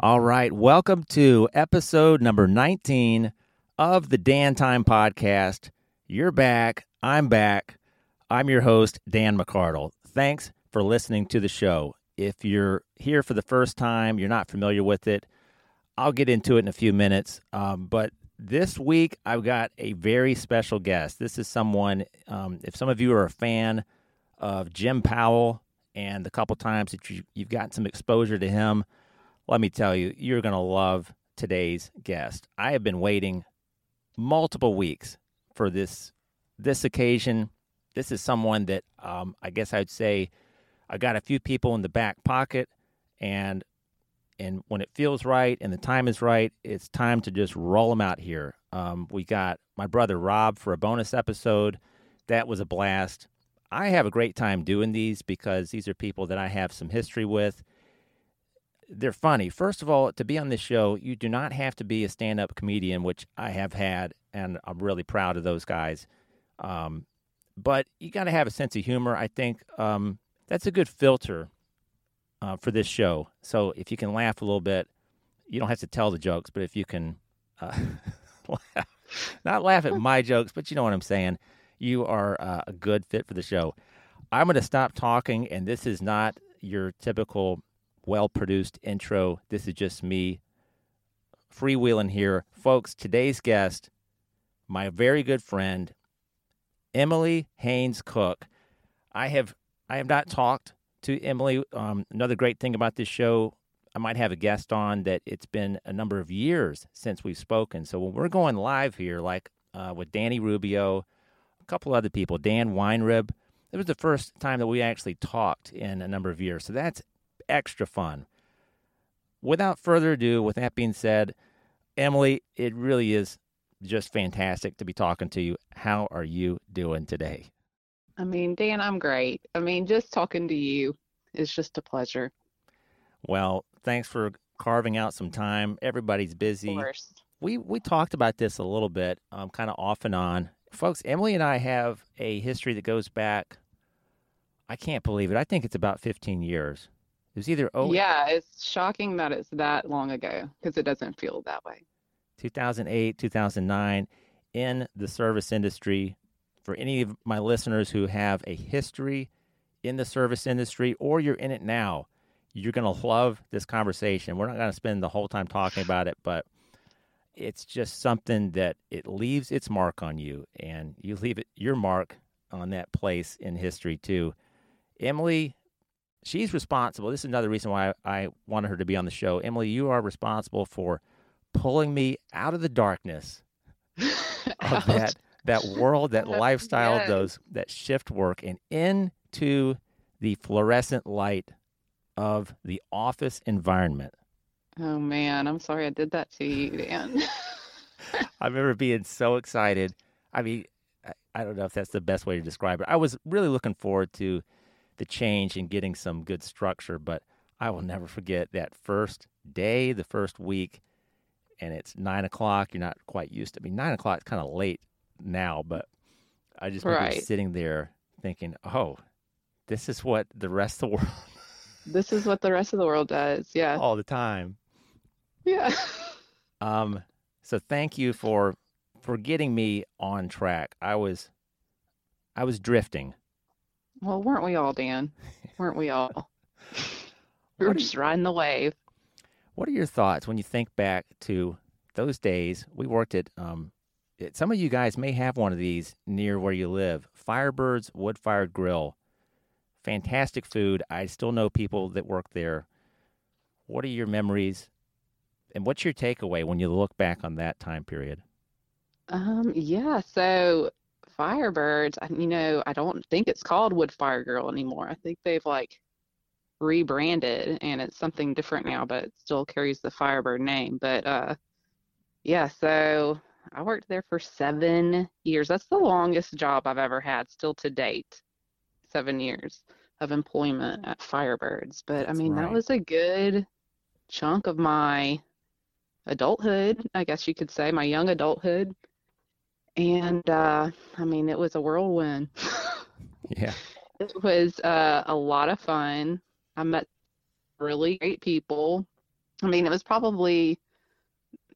All right. Welcome to episode number 19 of the Dan Time Podcast. You're back. I'm back. I'm your host, Dan McCardle. Thanks for listening to the show. If you're here for the first time, you're not familiar with it, I'll get into it in a few minutes. Um, but this week, I've got a very special guest. This is someone, um, if some of you are a fan of Jim Powell and the couple times that you, you've gotten some exposure to him, let me tell you, you're going to love today's guest. I have been waiting multiple weeks for this this occasion. This is someone that um, I guess I'd say I got a few people in the back pocket, and and when it feels right and the time is right, it's time to just roll them out here. Um, we got my brother Rob for a bonus episode. That was a blast. I have a great time doing these because these are people that I have some history with they're funny. First of all, to be on this show, you do not have to be a stand-up comedian, which I have had, and I'm really proud of those guys. Um, but you got to have a sense of humor. I think um, that's a good filter uh, for this show. So if you can laugh a little bit, you don't have to tell the jokes, but if you can uh, not laugh at my jokes, but you know what I'm saying, you are uh, a good fit for the show. I'm going to stop talking, and this is not your typical well produced intro. This is just me freewheeling here. Folks, today's guest, my very good friend, Emily Hanes Cook. I have I have not talked to Emily. Um, another great thing about this show, I might have a guest on that it's been a number of years since we've spoken. So when we're going live here, like uh, with Danny Rubio, a couple other people, Dan Weinrib, it was the first time that we actually talked in a number of years. So that's extra fun. Without further ado, with that being said, Emily, it really is just fantastic to be talking to you. How are you doing today? I mean, Dan, I'm great. I mean, just talking to you is just a pleasure. Well, thanks for carving out some time. Everybody's busy. We we talked about this a little bit, um, kind of off and on. Folks, Emily and I have a history that goes back. I can't believe it. I think it's about 15 years. It was either oh yeah, it's shocking that it's that long ago because it doesn't feel that way. 2008, 2009, in the service industry. For any of my listeners who have a history in the service industry or you're in it now, you're going to love this conversation. We're not going to spend the whole time talking about it, but it's just something that it leaves its mark on you, and you leave it your mark on that place in history too. Emily she's responsible. This is another reason why I wanted her to be on the show. Emily, you are responsible for pulling me out of the darkness of that that world, that lifestyle, yes. those that shift work, and into the fluorescent light of the office environment. Oh man, I'm sorry I did that to you, Dan. I remember being so excited. I mean, I, I don't know if that's the best way to describe it. I was really looking forward to the change and getting some good structure. But I will never forget that first day, the first week, and it's nine o'clock. You're not quite used to. I mean, nine o'clock is kind of late now, but I just remember right. sitting there thinking, "Oh, this is what the rest of the world." this is what the rest of the world does. Yeah. All the time. Yeah. um. So thank you for for getting me on track. I was I was drifting well, weren't we all, Dan? Weren't we all? we were just riding the wave. What are your thoughts when you think back to those days? We worked at, um, it, some of you guys may have one of these near where you live Firebirds Wood Fired Grill. Fantastic food. I still know people that work there. What are your memories? And what's your takeaway when you look back on that time period? Um, yeah, so Firebirds, you know, I don't think it's called Wood Fire Grill anymore. I think they've like rebranded and it's something different now, but it still carries the Firebird name. But uh, yeah, so I worked there for seven years. That's the longest job I've ever had, still to date. Seven years of employment at Firebirds. But That's I mean, right. that was a good chunk of my adulthood, I guess you could say, my young adulthood and uh, I mean, it was a whirlwind. yeah. It was uh, a lot of fun. I met really great people, I mean, it was probably,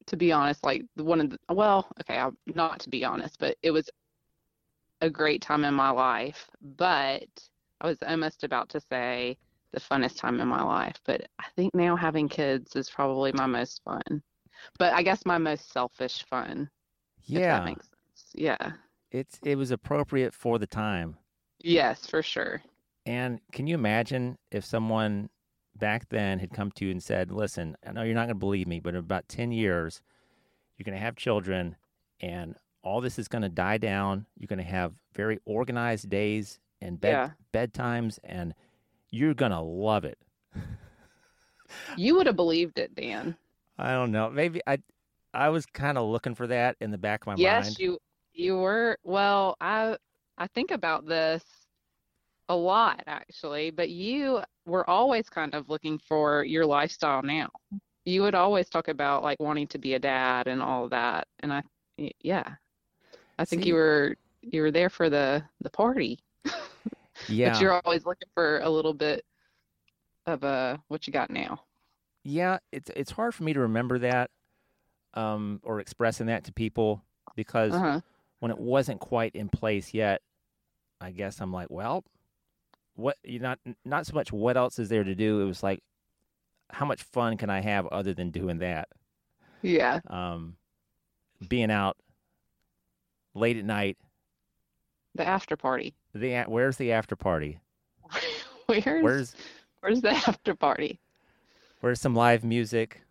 to be honest, like one of the, well, okay, I, not to be honest, but it was a great time in my life. But I was almost about to say the funnest time in my life. But I think now having kids is probably my most fun. But I guess my most selfish fun. If Yeah, that makes sense. Yeah. it's it was appropriate for the time. Yes, for sure. And can you imagine if someone back then had come to you and said, "Listen, I know you're not going to believe me, but in about 10 years, you're going to have children and all this is going to die down. You're going to have very organized days and bed Yeah. bedtimes and you're going to love it." You would have believed it, Dan. I don't know. Maybe I I was kind of looking for that in the back of my Yes, mind. Yes, you you were. Well, I I think about this a lot actually, but you were always kind of looking for your lifestyle now. You would always talk about like wanting to be a dad and all of that. And I yeah. I think See- you were you were there for the the party. yeah. But you're always looking for a little bit of uh what you got now. Yeah, it's it's hard for me to remember that um, or expressing that to people because Uh-huh. When it wasn't quite in place yet, I guess I'm like, well, what you not not so much what else is there to do. It was like, how much fun can I have other than doing that? Yeah. Um, being out late at night. The after party. The where's the after party? Where's Where's where's the after party? where's some live music?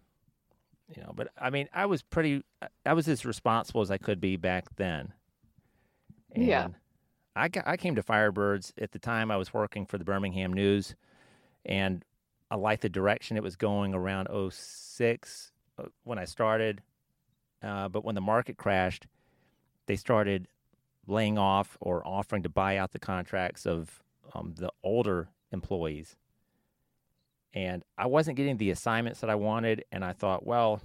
You know, but I mean, I was pretty. I was as responsible as I could be back then. And Yeah. I got, I came to Firebirds at the time. I was working for the Birmingham News, and I liked the direction it was going around 06 uh, when I started. Uh, but when the market crashed, they started laying off or offering to buy out the contracts of um, the older employees. And I wasn't getting the assignments that I wanted, and I thought, well,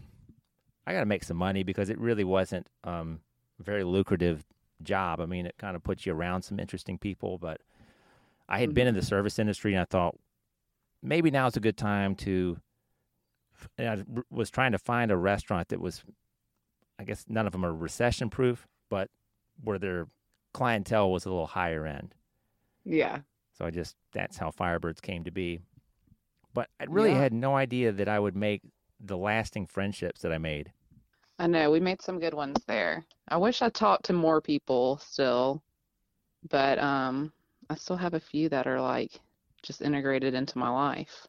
I got to make some money because it really wasn't um, very lucrative job. I mean, it kind of puts you around some interesting people, but I had been in mm-hmm. the service industry, and I thought maybe now's a good time to. And I was trying to find a restaurant that was, I guess none of them are recession proof, but where their clientele was a little higher end. Yeah. So I just that's how Firebirds came to be. But I really Yeah. had no idea that I would make the lasting friendships that I made. I know we made some good ones there. I wish I talked to more people still, but um, I still have a few that are like just integrated into my life.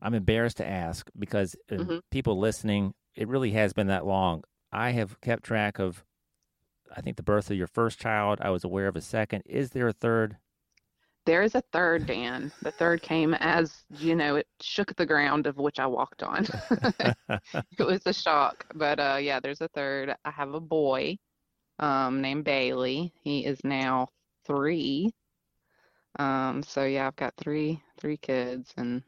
I'm embarrassed to ask because uh, Mhm. people listening, it really has been that long. I have kept track of, I think, the birth of your first child. I was aware of a second. Is there a third? There is a third, Dan. The third came as, you know, it shook the ground of which I walked on. It was a shock, but uh, yeah, there's a third. I have a boy um, named Bailey. He is now three. Um, so yeah, I've got three three kids, and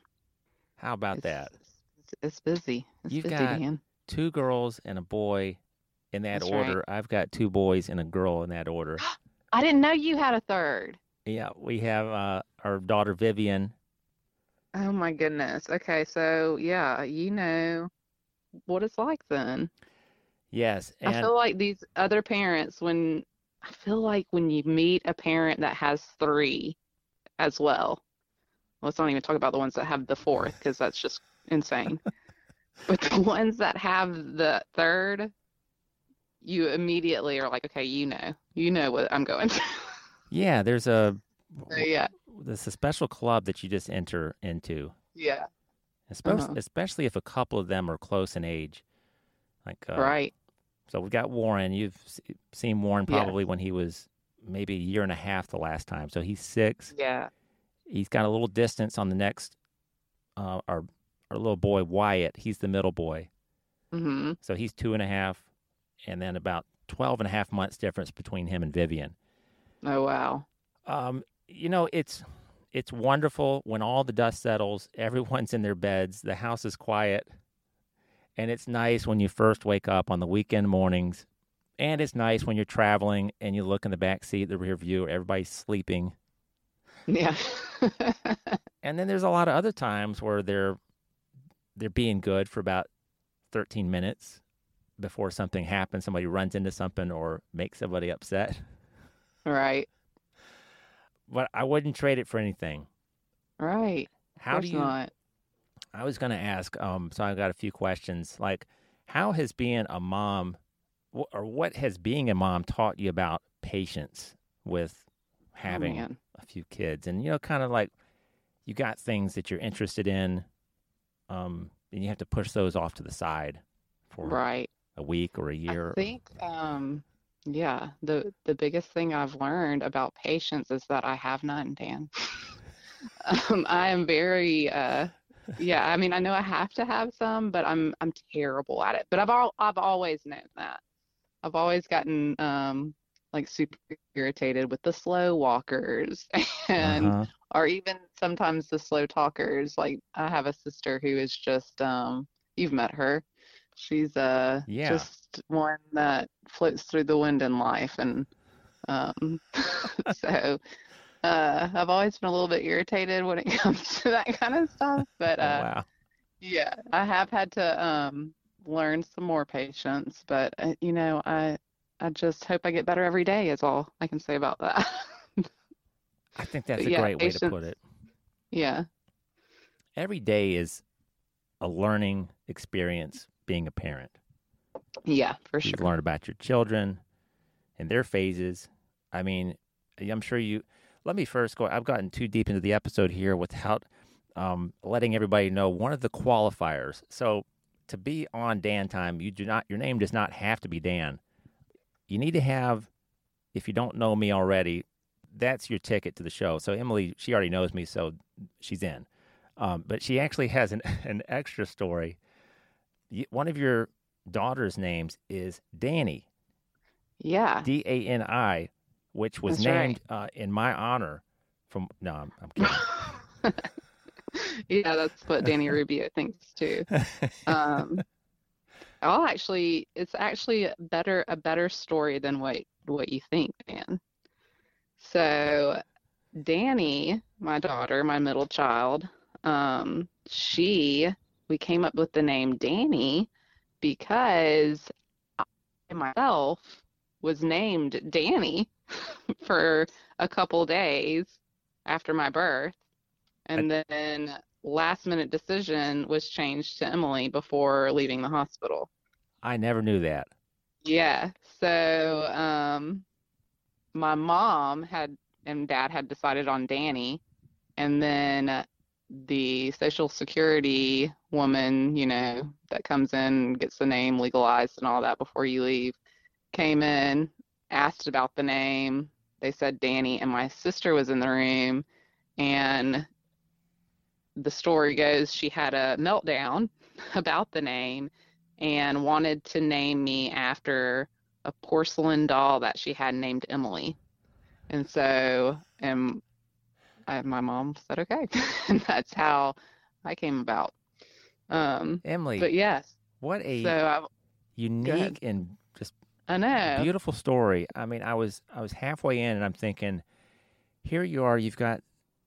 How about it's, that? It's, it's busy. It's You've busy, got Dan. Two girls and a boy in that That's right. order. I've got two boys and a girl in that order. I didn't know you had a third. Yeah, we have uh, our daughter Vivian. Oh my goodness. Okay, so yeah, you know what it's like then. Yes, I feel like these other parents, when I feel like when you meet a parent that has three as well, let's not even talk about the ones that have the fourth because that's just insane. But the ones that have the third, you immediately are like, okay, you know, you know what I'm going through. Yeah, there's a So, yeah, there's a special club that you just enter into, yeah, especially Uh-huh. especially if a couple of them are close in age. Like uh, right. So we've got Warren. You've seen Warren Yeah. probably when he was maybe a year and a half the last time. So he's six. Yeah, He's got a little distance on the next. Uh, our our little boy Wyatt. He's the middle boy. Mm-hmm. So he's two and a half, and then about 12 and a half months difference between him and Vivian. Oh wow. Um, you know, it's it's wonderful when all the dust settles, everyone's in their beds, the house is quiet, and it's nice when you first wake up on the weekend mornings. And it's nice when you're traveling and you look in the back seat, the rear view, everybody's sleeping. Yeah. And then there's a lot of other times where they're they're being good for about 13 minutes before something happens. Somebody runs into something or makes somebody upset. Right. But I wouldn't trade it for anything. Right. How do you? Not. I was going to ask. Um, so I've got a few questions. Like, how has being a mom, or what has being a mom taught you about patience with having oh, a few kids? And you know, kind of like you got things that you're interested in, um, and you have to push those off to the side for right a week or a year. I think, um, yeah, the the biggest thing I've learned about patience is that I have none, Dan. um, I am very, uh, yeah. I mean, I know I have to have some, but I'm I'm terrible at it. But I've all I've always known that. I've always gotten um, like super irritated with the slow walkers and Uh-huh. or even sometimes the slow talkers. Like I have a sister who is just um, you've met her. She's uh Yeah. just one that floats through the wind in life and um so uh I've always been a little bit irritated when it comes to that kind of stuff but Oh, uh wow. yeah I have had to um learn some more patience but uh, you know I I just hope I get better every day is all I can say about that I think that's but a yeah, great way to put it. yeah Every day is a learning experience being a parent. yeah for sure learn about your children and their phases. I mean, I'm sure you. Let me first go. I've gotten too deep into the episode here without um, letting everybody know one of the qualifiers. So, to be on Dan time, you do not. Your name does not have to be Dan. You need to have. If you don't know me already, that's your ticket to the show. So Emily, she already knows me, so she's in. Um, but she actually has an an extra story. One of your daughter's names is Dani. yeah D A N I, which was That's right. named uh, in my honor. From no, I'm, I'm kidding. yeah, that's what Danny Rubio thinks too. Um, I'll actually, it's actually better a better story than what what you think, Dan. So, Dani, my daughter, my middle child, um, she, we came up with the name Dani because I myself was named Dani for a couple days after my birth. And then last minute decision was changed to Emily before leaving the hospital. I never knew that. Yeah. So, um, my mom had and dad had decided on Dani, and then the Social Security woman, you know, that comes in gets the name legalized and all that before you leave, came in, asked about the name. They said Dani, and my sister was in the room, and the story goes she had a meltdown about the name and wanted to name me after a porcelain doll that she had named Emily. And so, and I, my mom said, okay. and that's how I came about. Um, Emily, but yes, what a so I, unique and just I know. beautiful story. I mean, I was I was halfway in, and I'm thinking, here you are. You've got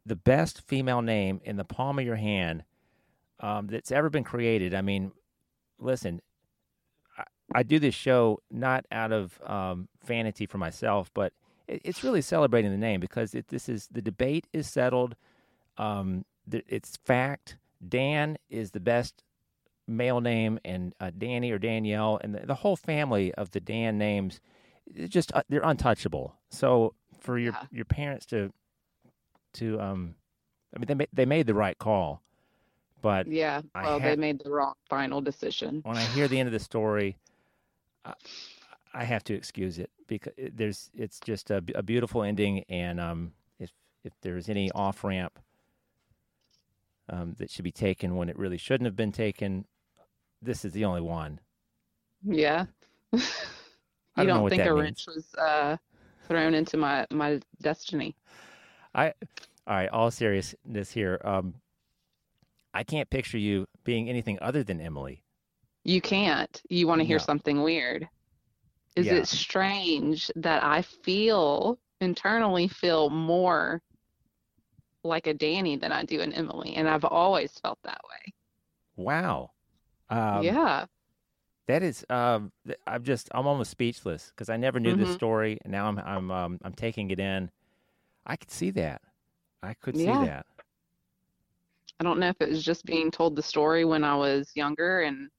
the best female name in the palm of your hand um, that's ever been created. I mean, listen, I, I do this show not out of um, vanity for myself, but it's really celebrating the name because it, this is the debate is settled. Um, th- it's fact. Dan is the best male name, and uh, Danny or Danielle, and the, the whole family of the Dan names, it's just uh, they're untouchable. So for your Yeah. your parents to to um, I mean they ma- they made the right call, but Yeah, well, they made the wrong final decision. when I hear the end of the story, I, I have to excuse it because there's it's just a beautiful ending, and um, if if there's any off ramp um, that should be taken when it really shouldn't have been taken, this is the only one. Yeah. I You don't don't think a means. wrench was uh, thrown into my my destiny? I all right, all seriousness here. Um, I can't picture you being anything other than Emily. You can't. You want to hear No. something weird. Is Yeah. it strange that I feel internally feel more like a Dani than I do an Emily? And I've always felt that way. Wow. Um, yeah. That is, um, I'm just, I'm almost speechless because I never knew this Mhm. story, and now I'm, I'm, um, I'm taking it in. I could see that. I could see that. I don't know if it was just being told the story when I was younger, and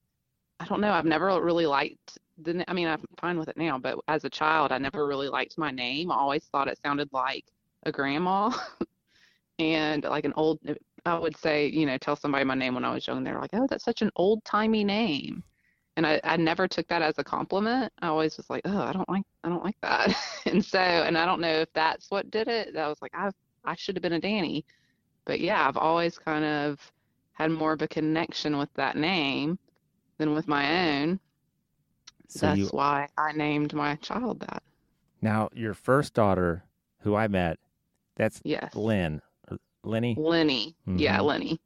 I don't know. I've never really liked the. I mean, I'm fine with it now, but as a child, I never really liked my name. I always thought it sounded like a grandma and like an old. I would say, you know, tell somebody my name when I was young. They were like, "Oh, that's such an old-timey name," and I, I never took that as a compliment. I always was like, "Oh, I don't like, I don't like that," and so, and I don't know if that's what did it. I was like, I, I should have been a Dani but yeah, I've always kind of had more of a connection with that name than with my own. So That's you why I named my child that. now your first daughter, who I met, that's Yes. Lynn, Lenny. Lenny. Yeah, Mhm. Lenny.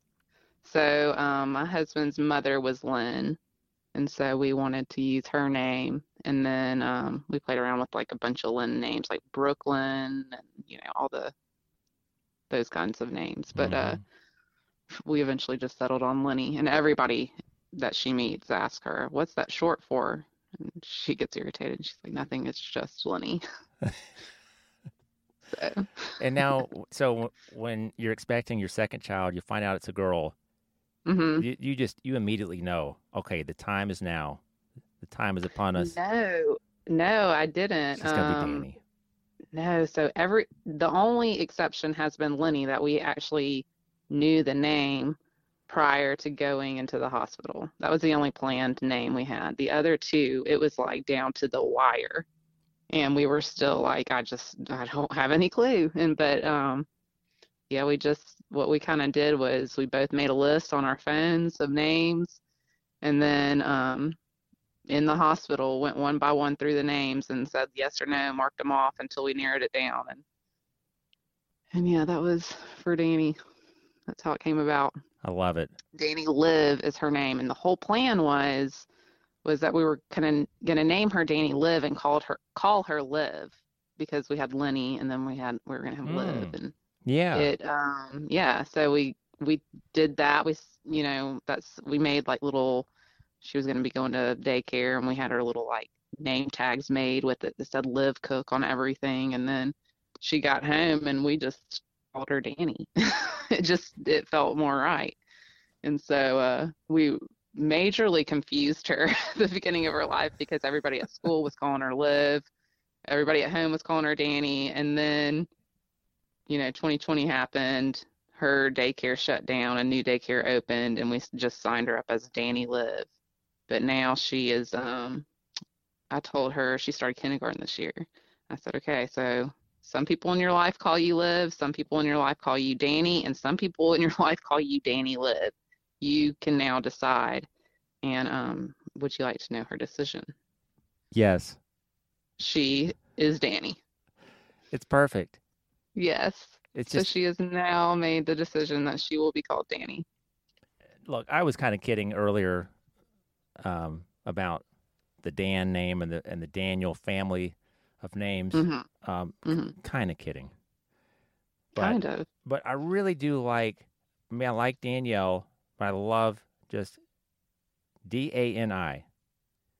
So um, my husband's mother was Lynn, and so we wanted to use her name. And then um, we played around with like a bunch of Lynn names, like Brooklyn, and you know all the those kinds of names. But uh, Mhm. we eventually just settled on Lenny, and everybody that she meets asks her, "What's that short for?" And she gets irritated. She's like, "Nothing. It's just Lenny." so, and now, so when you're expecting your second child, you find out it's a girl. hmm You, you just, you immediately know, okay, the time is now. The time is upon us. No, no, I didn't. She's gonna be Um, Dani. No, so every the only exception has been Lenny that we actually knew the name prior to going into the hospital. That was the only planned name we had. The other two, it was like down to the wire. And we were still like, I just I don't have any clue. And but um yeah, we just what we kind of did was we both made a list on our phones of names and then um in the hospital, went one by one through the names and said yes or no, marked them off until we narrowed it down. And and yeah, that was for Dani. That's how it came about. I love it. Dani Liv is her name, and the whole plan was was that we were gonna gonna name her Dani Liv and called her call her Liv because we had Lenny and then we had we were gonna have Liv Mm. and Yeah. it um yeah so we we did that we s- you know that's we made like little she was going to be going to daycare and we had her little like name tags made with it that said Liv Cook on everything and then she got home and we just called her Dani. It just it felt more right. And so uh we majorly confused her the beginning of her life because everybody at school was calling her liv. Everybody at home was calling her Dani. And then you know 2020 happened. Her daycare shut down. A new daycare opened. And we just signed her up as Dani Liv but now she is um i told her she started kindergarten this year. I said okay so some people in your life call you liv some people in your life call you Dani and some people in your life call you Dani liv you can now decide and um would you like to know her decision yes. she is Dani It's perfect. yes It's so just she has now made the decision that she will be called Dani look. I was kind of kidding earlier um, about the Dan name and the and the Daniel family of names. hmm Um, hmm kind of kidding. But kind of but I really do like. I mean, I like Danielle, but I love just D A N I.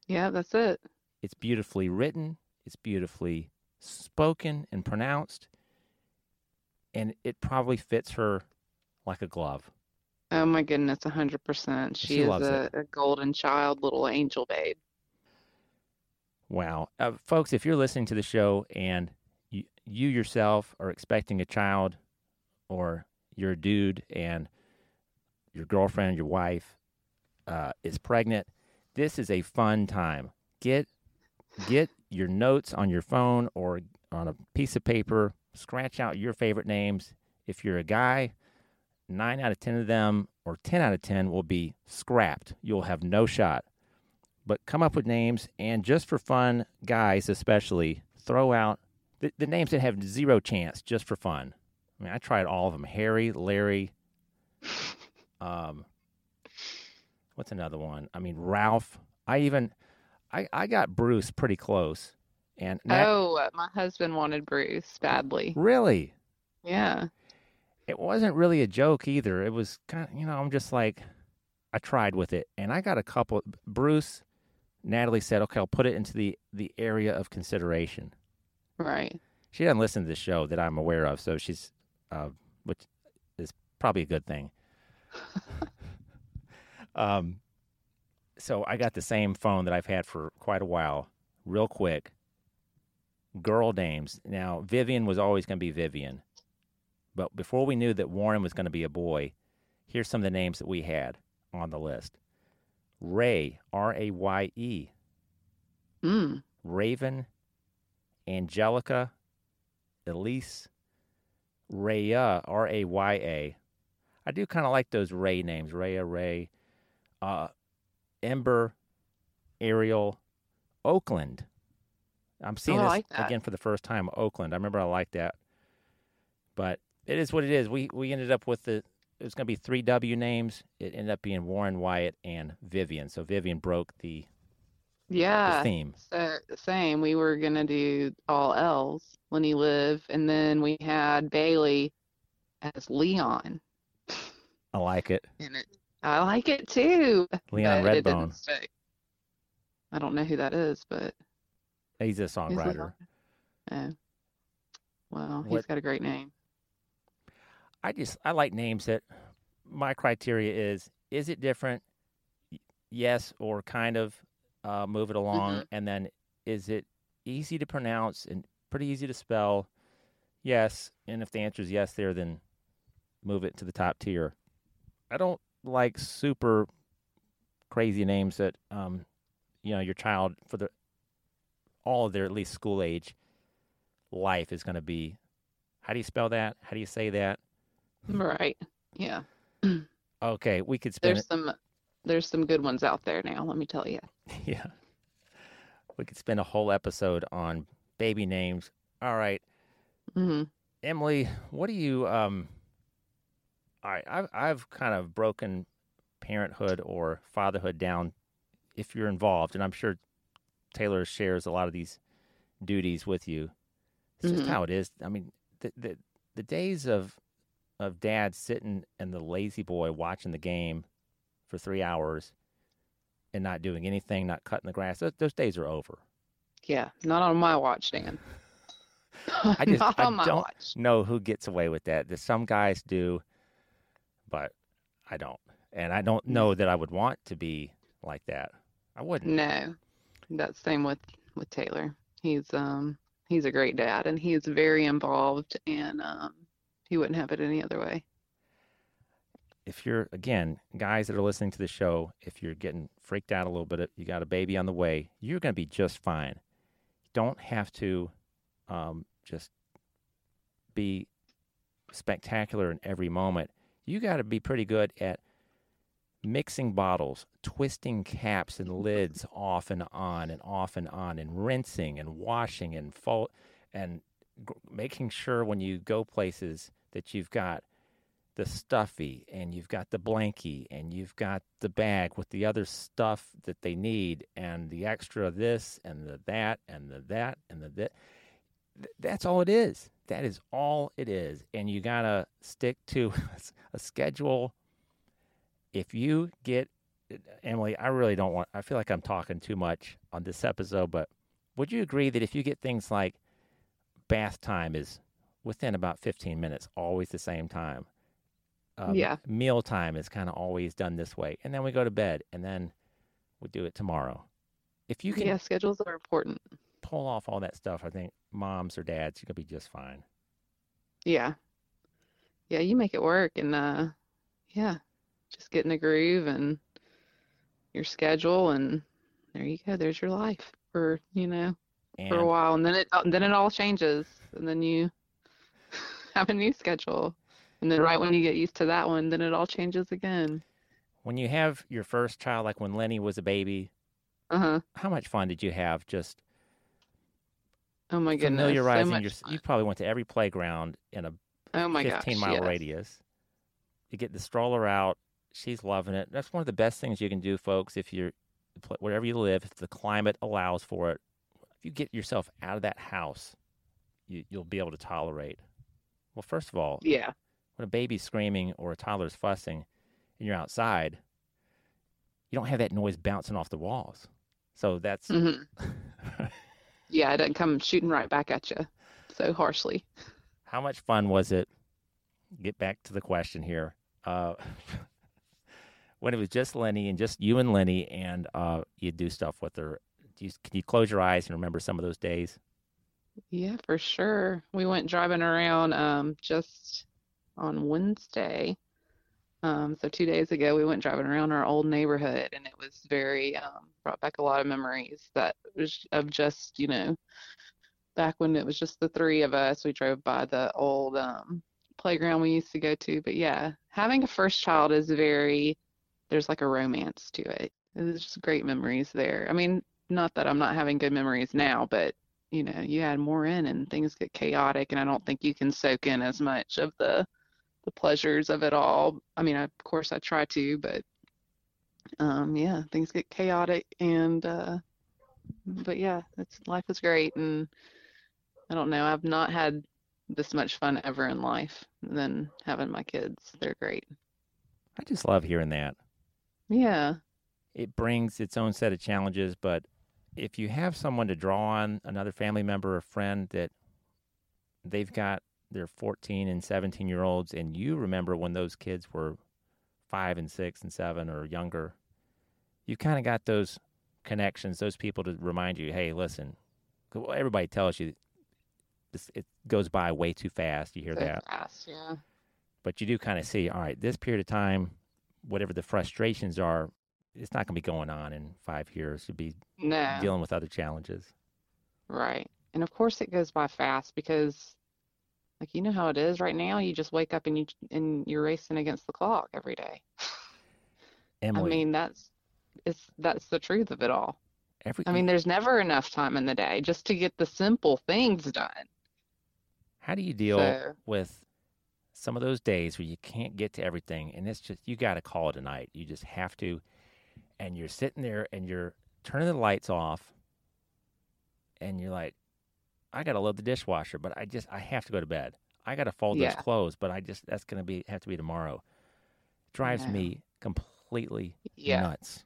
yeah that's it It's beautifully written. It's beautifully spoken and pronounced, and it probably fits her like a glove. Oh my goodness, a hundred percent. She She is a, a golden child, little angel babe. Wow. Uh, folks, if you're listening to the show and you, you yourself are expecting a child or you're a dude and your girlfriend, your wife uh, is pregnant, this is a fun time. Get get your notes on your phone or on a piece of paper, scratch out your favorite names. If you're a guy, 9 out of 10 of them or 10 out of 10 will be scrapped. You'll have no shot but come up with names and just for fun, guys especially, throw out the, the names that have zero chance just for fun. I mean, I tried all of them: Harry, Larry. Um, what's another one? I mean, Ralph. I even, I I got Bruce pretty close, and that, Oh, my husband wanted Bruce badly. really, Yeah. it wasn't really a joke either. It was kind of, you know, I'm just like, I tried with it, and I got a couple. Bruce, Natalie said, "Okay, I'll put it into the the area of consideration." Right. She doesn't listen to the show that I'm aware of, so she's, uh, which is probably a good thing. um, so I got the same phone that I've had for quite a while. Real quick, girl names. Now Vivian was always going to be Vivian, but before we knew that Warren was going to be a boy, here's some of the names that we had on the list: Raye, R A Y E, Mm. Raven, Angelica, Elise, Raya, R A Y A. I do kind of like those Ray names. Raya, Ray, uh, Ember, Ariel, Oakland. I'm seeing Oh, this like again for the first time. Oakland. I remember I liked that, but it is what it is. We we ended up with the. It was going to be three W names. It ended up being Warren, Wyatt, and Vivian. So Vivian broke the, the Yeah. theme. So same. We were gonna do all L's, Lenny Liv, and then we had Bailey as Leon. I like it. And it, I like it too. Leon Redbone. I don't know who that is, but He's a songwriter. Leon? Oh. Well, he's What- got a great name. I just I like names that my criteria is is it different? Yes, or kind of uh, move it along, Mhm. and then is it easy to pronounce and pretty easy to spell? Yes, and if the answer is yes, there then move it to the top tier. I don't like super crazy names that um, you know your child for the all of their at least school age life is going to be. How do you spell that? How do you say that? Right. Yeah. Okay, we could spend There's some there's some good ones out there now, let me tell you. yeah. We could spend a whole episode on baby names. All right, hmm Emily, what do you um all right, I've I've kind of broken parenthood or fatherhood down if you're involved, and I'm sure Taylor shares a lot of these duties with you. It's just Mhm. how it is. I mean, the the the days of of dad sitting and the La-Z-Boy watching the game for three hours and not doing anything, not cutting the grass, those, those days are over. Yeah, not on my watch, Dan. I just Not I on my don't watch. know who gets away with that. That some guys do, but I don't, and I don't know that I would want to be like that. I wouldn't. No. That's same with with Taylor. He's um he's a great dad and he is very involved and um he wouldn't have it any other way. If you're again, guys that are listening to the show, if you're getting freaked out a little bit, you got a baby on the way, you're going to be just fine. Don't have to um, just be spectacular in every moment. You got to be pretty good at mixing bottles, twisting caps and lids off and on and off and on, and rinsing and washing and fold and making sure when you go places that you've got the stuffy and you've got the blankie and you've got the bag with the other stuff that they need and the extra this and the that and the that and the that. That's all it is. That is all it is. And you got to stick to a schedule. If you get, Emily, I really don't want, I feel like I'm talking too much on this episode, but would you agree that if you get things like bath time is within about 15 minutes, always the same time? Um, Yeah. Meal time is kind of always done this way. And then we go to bed and then we do it tomorrow. If you can Yeah, schedules are important. pull off all that stuff, I think moms or dads, going to be just fine. Yeah. Yeah, you make it work and uh yeah, just get in the groove and your schedule and there you go. There's your life for, you know, for a while and then it then it all changes and then you have a new schedule. And then right when you get used to that one, then it all changes again. when you have your first child, like when Lenny was a baby, Uh-huh. how much fun did you have just Oh my goodness. So familiarizing much your fun. You probably went to every playground in a Oh my 15 gosh, mile yes. radius. You get the stroller out. She's loving it. That's one of the best things you can do, folks. If you're wherever you live, if the climate allows for it, if you get yourself out of that house, you, you'll be able to tolerate. Well, first of all, Yeah. when a baby's screaming or a toddler's fussing, and you're outside, you don't have that noise bouncing off the walls. So that's mm-hmm. Yeah, it doesn't come shooting right back at you so harshly. how much fun was it? Get back to the question here. Uh, when it was just Lenny and just you and Lenny, and uh, you do stuff with her. Do you, can you close your eyes and remember some of those days? Yeah, for sure. We went driving around um just on Wednesday. Um, so two days ago, we went driving around our old neighborhood, and it was very um, brought back a lot of memories that was of just, you know, back when it was just the three of us. We drove by the old um, playground we used to go to. But yeah, having a first child is very, there's like a romance to it. It's just great memories there. I mean, not that I'm not having good memories now, but you know, you add more in and things get chaotic, and I don't think you can soak in as much of the the pleasures of it all. I mean, I, of course I try to, but um, yeah, things get chaotic and uh, but yeah, it's life is great and I don't know, I've not had this much fun ever in life than having my kids. They're great. I just love hearing that. Yeah. It brings its own set of challenges, but if you have someone to draw on, another family member or friend that they've got their 14 and 17 year olds, and you remember when those kids were five and six and seven or younger, you kind of got those connections, those people to remind you, hey, listen, everybody tells you this, it goes by way too fast. You hear that. fast, yeah. but you do kind of see, all right, this period of time, whatever the frustrations are, it's not going to be going on in five years. You'll be No. dealing with other challenges. Right. And of course it goes by fast because like you know how it is right now, you just wake up and you and you're racing against the clock every day. Emily, I mean, that's it's that's the truth of it all. every I mean, there's never enough time in the day just to get the simple things done. how do you deal So, with some of those days where you can't get to everything, and it's just you got to call it a night. You just have to, and you're sitting there and you're turning the lights off, and you're like, I got to load the dishwasher, but I just I have to go to bed. I got to fold yeah, those clothes, but I just that's to be have to be tomorrow. Drives me completely Yeah, nuts.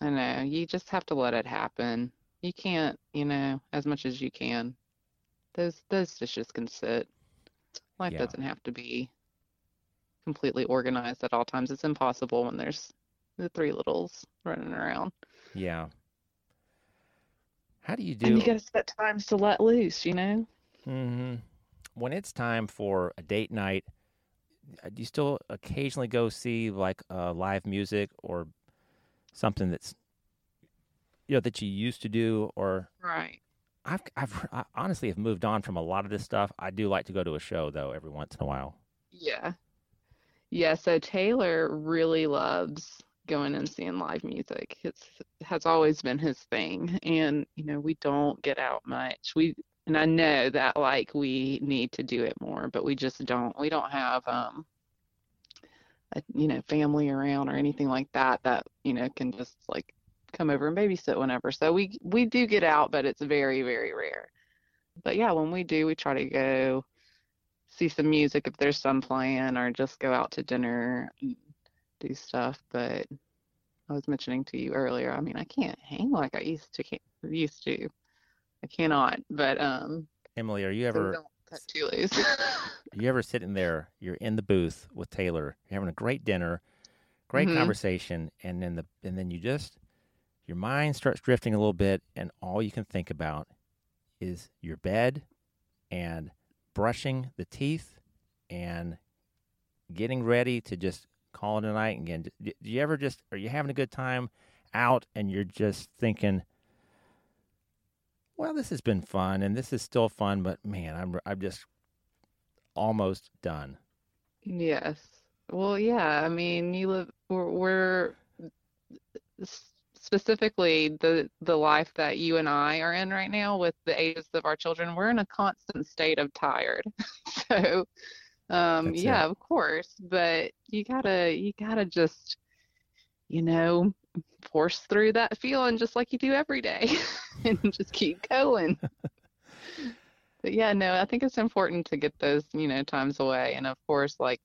I know. You just have to let it happen. You can't, you know, as much as you can. Those those dishes can sit. Life Yeah. doesn't have to be completely organized at all times. It's impossible when there's the three littles running around. Yeah. How do you do? And you do gotta set times to let loose, you know? hmm when it's time for a date night? uh, Do you still occasionally go see like uh, live music or something that's you know that you used to do? Or Right. I've I've I honestly have moved on from a lot of this stuff. I do like to go to a show though every once in a while. Yeah. Yeah, so Taylor really loves going and seeing live music. It's has always been his thing. And, you know, we don't get out much. We and I know that like we need to do it more, but we just don't. We don't have um a, you know, family around or anything like that that, you know, can just like come over and babysit whenever. So we we do get out, but it's very, very rare. But yeah, when we do, we try to go see some music if there's some playing or just go out to dinner do stuff. But I was mentioning to you earlier, I mean, I can't hang like I used to used to. I cannot, but um, Emily, are you ever don't cut too loose. you ever sitting there? You're in the booth with Taylor. You're having a great dinner, great hmm conversation, and then the and then you just your mind starts drifting a little bit, and all you can think about is your bed and brushing the teeth and getting ready to just call it a night again. Do you ever just are you having a good time out and you're just thinking, well, this has been fun and this is still fun, but man, I'm I'm just almost done. Yes. Well, yeah. I mean, you live. We're, we're specifically the the life that you and I are in right now with the ages of our children. We're in a constant state of tired. So, um, That's it. yeah, of course. But you gotta you gotta just you know force through that feeling just like you do every day, and just keep going. But yeah, no, I think it's important to get those you know times away. And of course, like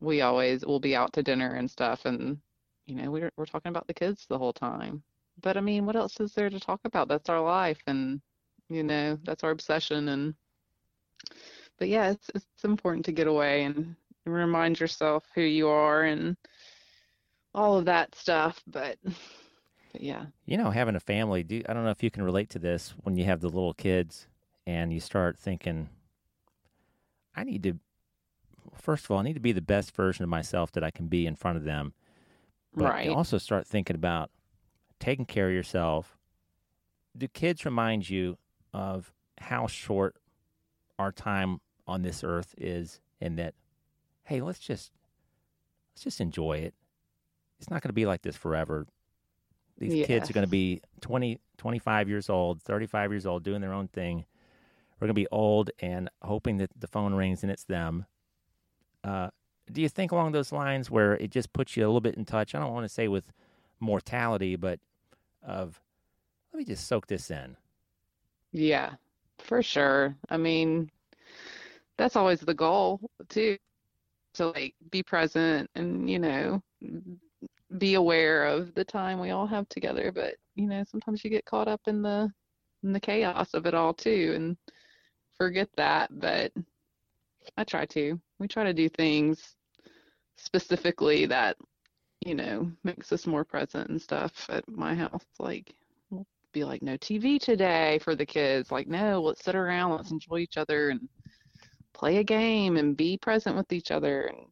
we always will be out to dinner and stuff and you know, we're we're talking about the kids the whole time. But I mean, what else is there to talk about? That's our life, and you know, that's our obsession. And but yeah, it's it's important to get away and remind yourself who you are and all of that stuff. But but yeah, You know, having a family, do I don't know if you can relate to this when you have the little kids and you start thinking, I need to, first of all, I need to be the best version of myself that I can be in front of them. But right. you also start thinking about taking care of yourself. Do kids remind you of how short our time on this earth is and that, hey, let's just, let's just enjoy it. It's not going to be like this forever. These kids are going to be 20 25 years old 35 years old doing their own thing. We're going to be old and hoping that the phone rings and it's them. Uh, do you think along those lines where it just puts you a little bit in touch? I don't want to say with mortality but of let me just soak this in. Yeah, for sure. I mean, that's always the goal too, to like be present and, you know, be aware of the time we all have together. But, you know, sometimes you get caught up in the in the chaos of it all too and forget that. But I try to. We try to do things specifically that, you know, makes us more present and stuff at my house. Like we'll be like, no TV today for the kids. Like, no, let's sit around, let's enjoy each other and play a game and be present with each other. And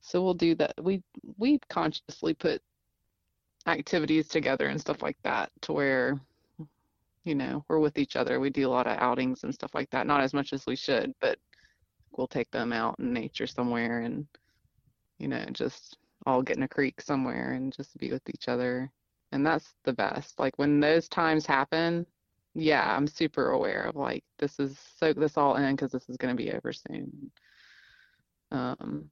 so we'll do that. We we consciously put activities together and stuff like that to where, you know, we're with each other. We do a lot of outings and stuff like that. Not as much as we should, but we'll take them out in nature somewhere and, you know, just all get in a creek somewhere and just be with each other. And that's the best. Like when those times happen, yeah, I'm super aware of like this is soak this all in because this is going to be over soon. Um,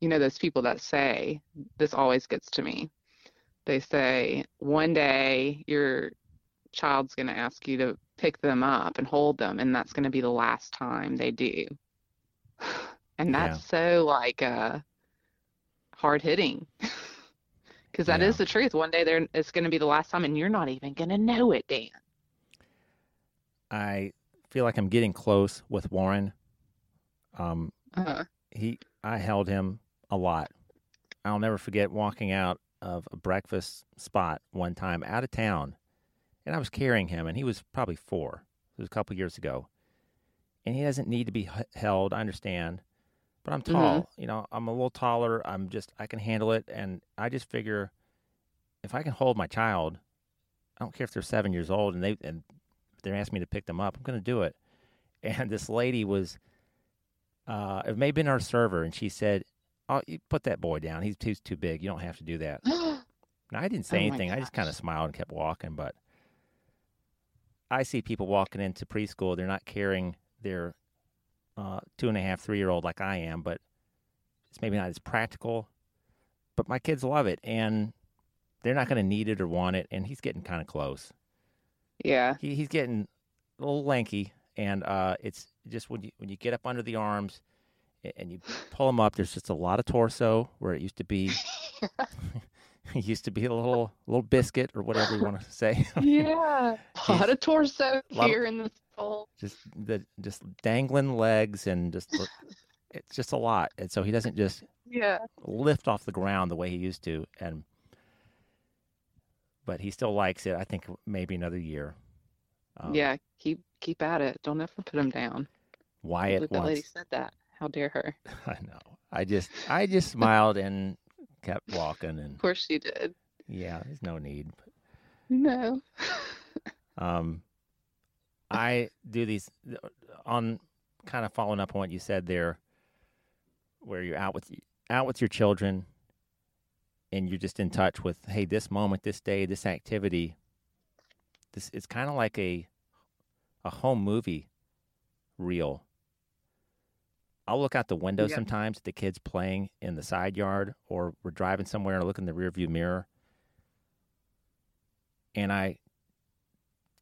you know, those people that say this always gets to me. They say one day your child's going to ask you to pick them up and hold them, and that's going to be the last time they do. And Yeah. that's so like uh hard hitting. Because that is Yeah. the truth. One day there it's going to be the last time, and you're not even going to know it, Dan. I feel like i'm getting close with warren um, Uh, he I held him a lot. I'll never forget walking out of a breakfast spot one time out of town, and I was carrying him, and he was probably four. It was a couple years ago, and he doesn't need to be held. I understand, but I'm tall. You know, I'm a little taller. I'm just I can handle it, and I just figure if I can hold my child, I don't care if they're seven years old and they and they're asking me to pick them up, I'm going to do it. And this lady was uh, it may have been our server, and she said, "Oh, you put that boy down. He's he's too big. You don't have to do that." Now I didn't say Oh anything. I just kind of smiled and kept walking. But I see people walking into preschool. They're not carrying their uh, two and a half, three year old like I am, but it's maybe not as practical. But my kids love it, and they're not going to need it or want it. And he's getting kind of close. Yeah. He, he's getting a little lanky, and uh, it's just when you when you get up under the arms and you pull him up, there's just a lot of torso where it used to be. it used to be a little little biscuit or whatever you want to say. Yeah. A lot of torso Lot of- here in the skull. just the just dangling legs and just it's just a lot, and so he doesn't just Yeah. lift off the ground the way he used to, and but he still likes it. I think maybe another year. Um, Yeah. Keep keep at it. Don't ever put him down. Wyatt that lady said that. How dare her? I know. I just I just smiled and kept walking, and Of course she did. yeah, there's no need. No. Um, I do these on kind of following up on what you said there, where you're out with out with your children, and you're just in touch with, hey, this moment, this day, this activity. This it's kind of like a a home movie reel. I'll look out the window Yeah. sometimes at the kids playing in the side yard, or we're driving somewhere and I look in the rearview mirror, and I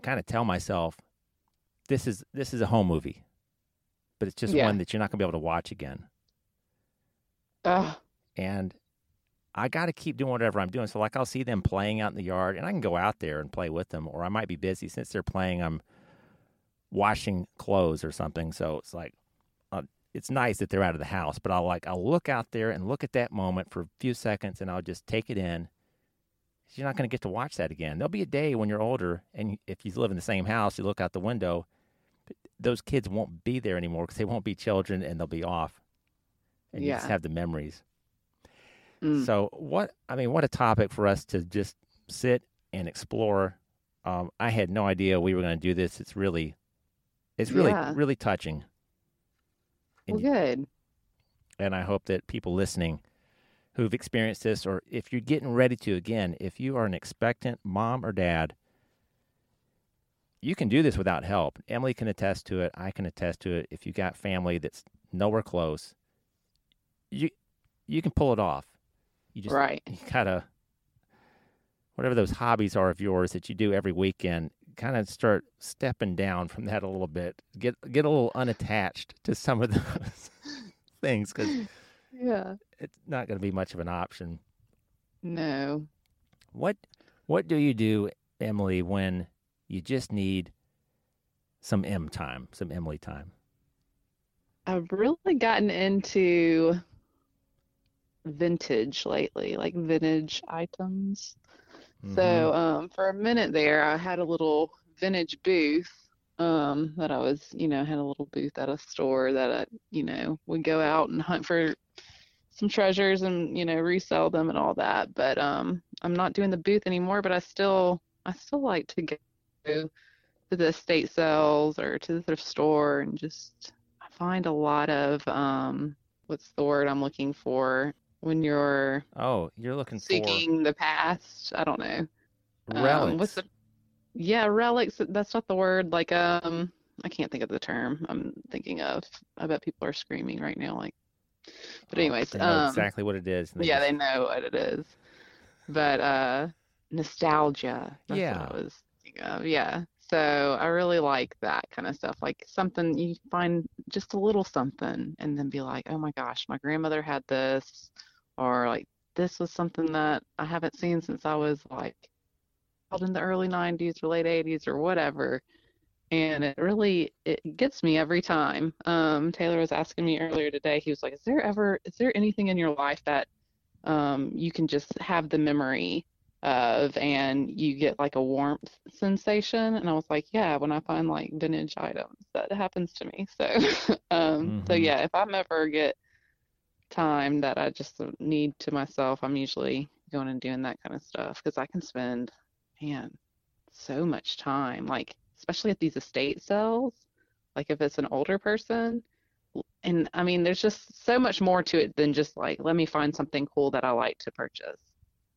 kind of tell myself, this is this is a home movie, but it's just Yeah. one that you're not gonna be able to watch again. Ugh. And I got to keep doing whatever I'm doing. So like I'll see them playing out in the yard, and I can go out there and play with them, or I might be busy since they're playing. I'm washing clothes or something. So it's like uh, it's nice that they're out of the house, but I'll like I'll look out there and look at that moment for a few seconds, and I'll just take it in. You're not going to get to watch that again. There'll be a day when you're older, and if you live in the same house, you look out the window. Those kids won't be there anymore because they won't be children, and they'll be off, and you just have the memories. Mm. So what I mean, what a topic for us to just sit and explore. Um, I had no idea we were going to do this. It's really, it's really, Yeah. really touching, Well, and you- good. and I hope that people listening who've experienced this, or if you're getting ready to again, if you are an expectant mom or dad, you can do this without help. Emily can attest to it. I can attest to it. If you got family that's nowhere close, you you can pull it off. You just Right. kind gotta whatever those hobbies are of yours that you do every weekend kind of start stepping down from that a little bit get get a little unattached to some of those things because Yeah. it's not going to be much of an option No. what what do you do emily when you just need some m time some emily time I've really gotten into vintage lately, like vintage items. Mhm. So um, for a minute there, I had a little vintage booth um, that I was, you know, had a little booth at a store that I, you know, would go out and hunt for some treasures and, you know, resell them and all that. But um, I'm not doing the booth anymore, but I still, I still like to go to the estate sales or to the thrift store and just I find a lot of um, what's the word I'm looking for when you're oh you're looking for seeking the past. I don't know. Um, relics what's the yeah, relics, that's not the word. Like um I can't think of the term I'm thinking of. I bet people are screaming right now like but Oh, anyways, they know um exactly what it is they yeah, just- they know what it is. But uh nostalgia, that's Yeah. what I was thinking of. Yeah. So I really like that kind of stuff. Like something you find just a little something and then be like, oh my gosh, my grandmother had this, or like this was something that I haven't seen since I was like in the early 90s or late 80s or whatever. And it really it gets me every time. Um, Taylor was asking me earlier today. He was like, "Is there ever is there anything in your life that um, you can just have the memory of and you get like a warmth sensation?" And I was like, "Yeah, when I find like vintage items, that happens to me." So, um, so Mhm. yeah, if I'm ever get time that I just need to myself, I'm usually going and doing that kind of stuff because I can spend, man, so much time, like especially at these estate sales, like if it's an older person. And I mean, there's just so much more to it than just like, let me find something cool that I like to purchase.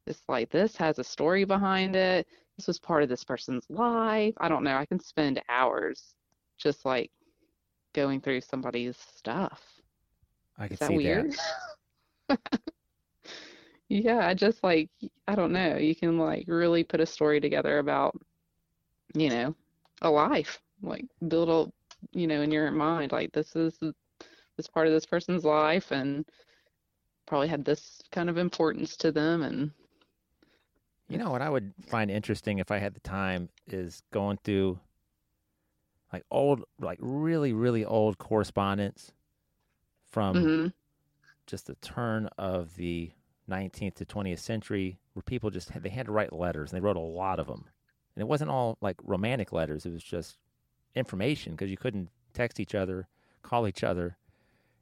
It's like this has a story behind it. This was part of this person's life. I don't know. I can spend hours just like going through somebody's stuff. I that see weird? that Yeah, I just like I don't know. You can like really put a story together about, you know, a life. Like build a, you know, in your mind like this is this part of this person's life and probably had this kind of importance to them and You know what I would find interesting if I had the time is going through like old, like really, really old correspondence from Mhm. just the turn of the 19th to 20th century, where people just had, they had to write letters, and they wrote a lot of them, and it wasn't all like romantic letters. It was just information because you couldn't text each other, call each other,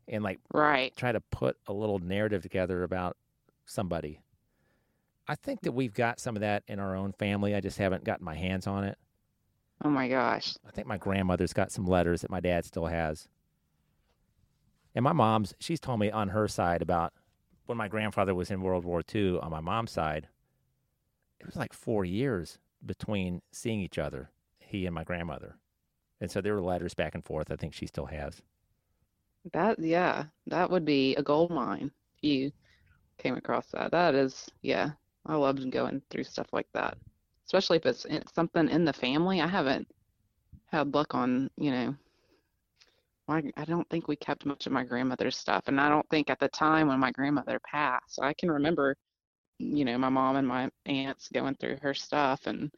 and like right. try to put a little narrative together about somebody. I think that we've got some of that in our own family. I just haven't gotten my hands on it. Oh my gosh. I think my grandmother's got some letters that my dad still has. And my mom's, she's told me on her side about when my grandfather was in World War II on my mom's side, it was like four years between seeing each other, he and my grandmother. And so there were letters back and forth. I think she still has. That yeah, that would be a gold mine you came across that. That is, yeah, I love going through stuff like that, especially if it's in, something in the family. I haven't had luck on, you know, my, I don't think we kept much of my grandmother's stuff, and I don't think at the time when my grandmother passed, I can remember you know, my mom and my aunts going through her stuff and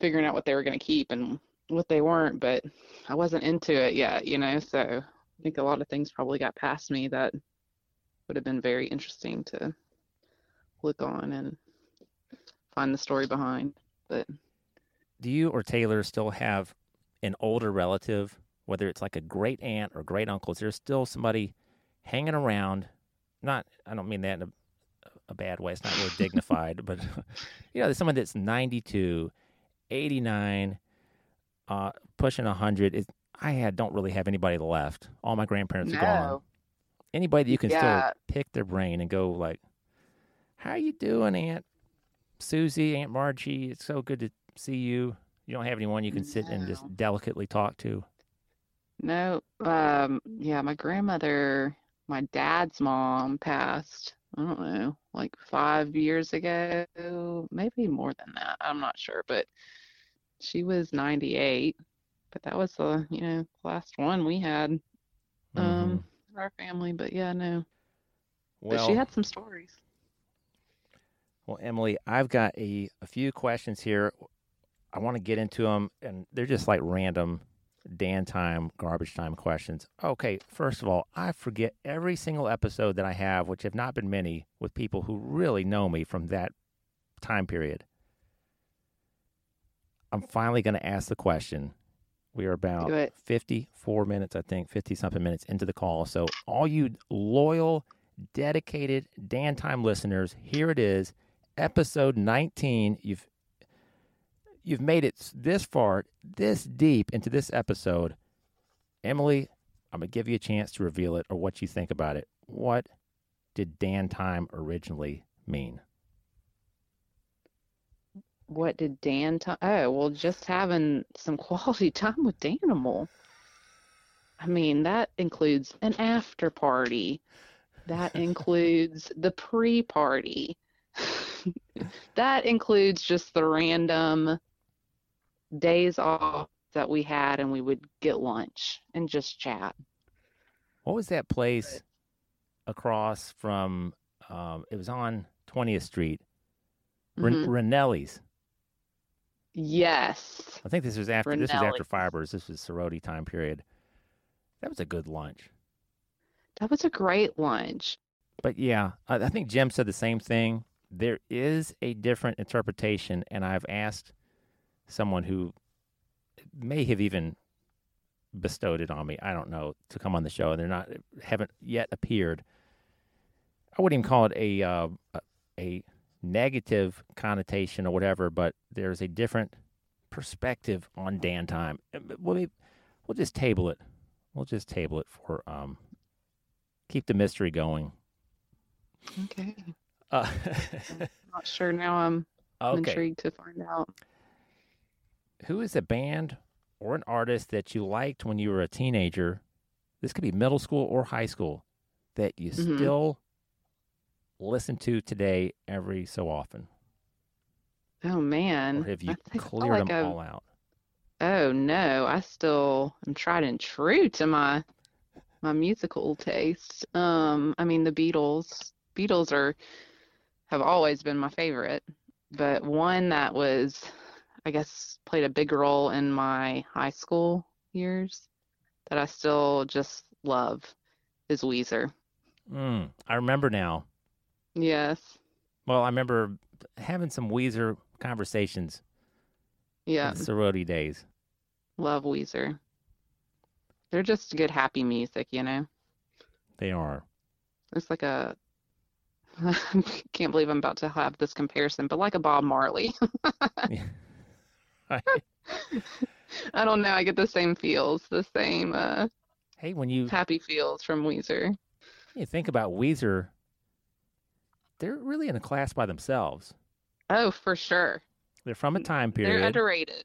figuring out what they were going to keep and what they weren't, but I wasn't into it yet, you know, so I think a lot of things probably got past me that would have been very interesting to look on and find the story behind. But do you or Taylor still have an older relative, whether it's like a great aunt or great uncle? Is there still somebody hanging around? Not, I don't mean that in a, a bad way. It's not really dignified, but you know, there's someone that's 92, 89, uh, pushing 100. It, I had don't really have anybody left. All my grandparents no. are gone. Anybody that you can Yeah. still pick their brain and go like, "How you doing, Aunt Susie, Aunt Margie? It's so good to see you." You don't have anyone you can sit and just delicately talk to. No, um, yeah, my grandmother, my dad's mom passed, I don't know, like five years ago, maybe more than that. I'm not sure, but she was 98. But that was the, you know, last one we had, Mhm. um, in our family. But yeah, no. But well, she had some stories. Well, Emily, I've got a, a few questions here. I want to get into them, and they're just like random Dan time, garbage time questions. Okay, first of all, I forget every single episode that I have, which have not been many, with people who really know me from that time period. I'm finally going to ask the question. We are about 54 minutes, I think, 50 something minutes into the call. So, all you loyal, dedicated Dan Time listeners, here it is, episode 19. You've you've made it this far, this deep into this episode. Emily, I'm going to give you a chance to reveal it or what you think about it. What did Dan Time originally mean? What did Dan time? Oh, well, just having some quality time with Danimal. I mean, that includes an after party. That includes the pre-party. That includes just the random days off that we had and we would get lunch and just chat. What was that place across from? Um, it was on 20th Street, Ren- Mhm. Ranelli's. Yes. I think this was after this was after Fibers. This was sorority time period. That was a good lunch. That was a great lunch. But yeah, I, I think Jim said the same thing. There is a different interpretation, and I've asked someone who may have even bestowed it on me. I don't know to come on the show, and they're not haven't yet appeared. I wouldn't even call it a uh, a- negative connotation or whatever, but there's a different perspective on Dan time. Uh, We'll, we'll just table it. We'll just table it for um, keep the mystery going. Okay. Uh, I'm Not sure now. I'm I'm okay. intrigued to find out. Who is a band or an artist that you liked when you were a teenager? This could be middle school or high school that you Mhm. still listen to today every so often, Oh man. or have you I think- I feel cleared like them I've- all out? Oh no, I still am tried and true to my my musical taste. Um, I mean the Beatles. Beatles are have always been my favorite, but one that was I guess played a big role in my high school years that I still just love is Weezer. Mm, I remember now. Yes. Well, I remember having some Weezer conversations Yeah, the sorority days. love Weezer. They're just good happy music, you know. They are. It's like a can't believe I'm about to have this comparison, but like a Bob Marley. I don't know, I get the same feels, the same uh hey, when you happy feels from Weezer. you think about Weezer, they're really in a class by themselves. Oh, for sure. They're from a time period. They're underrated.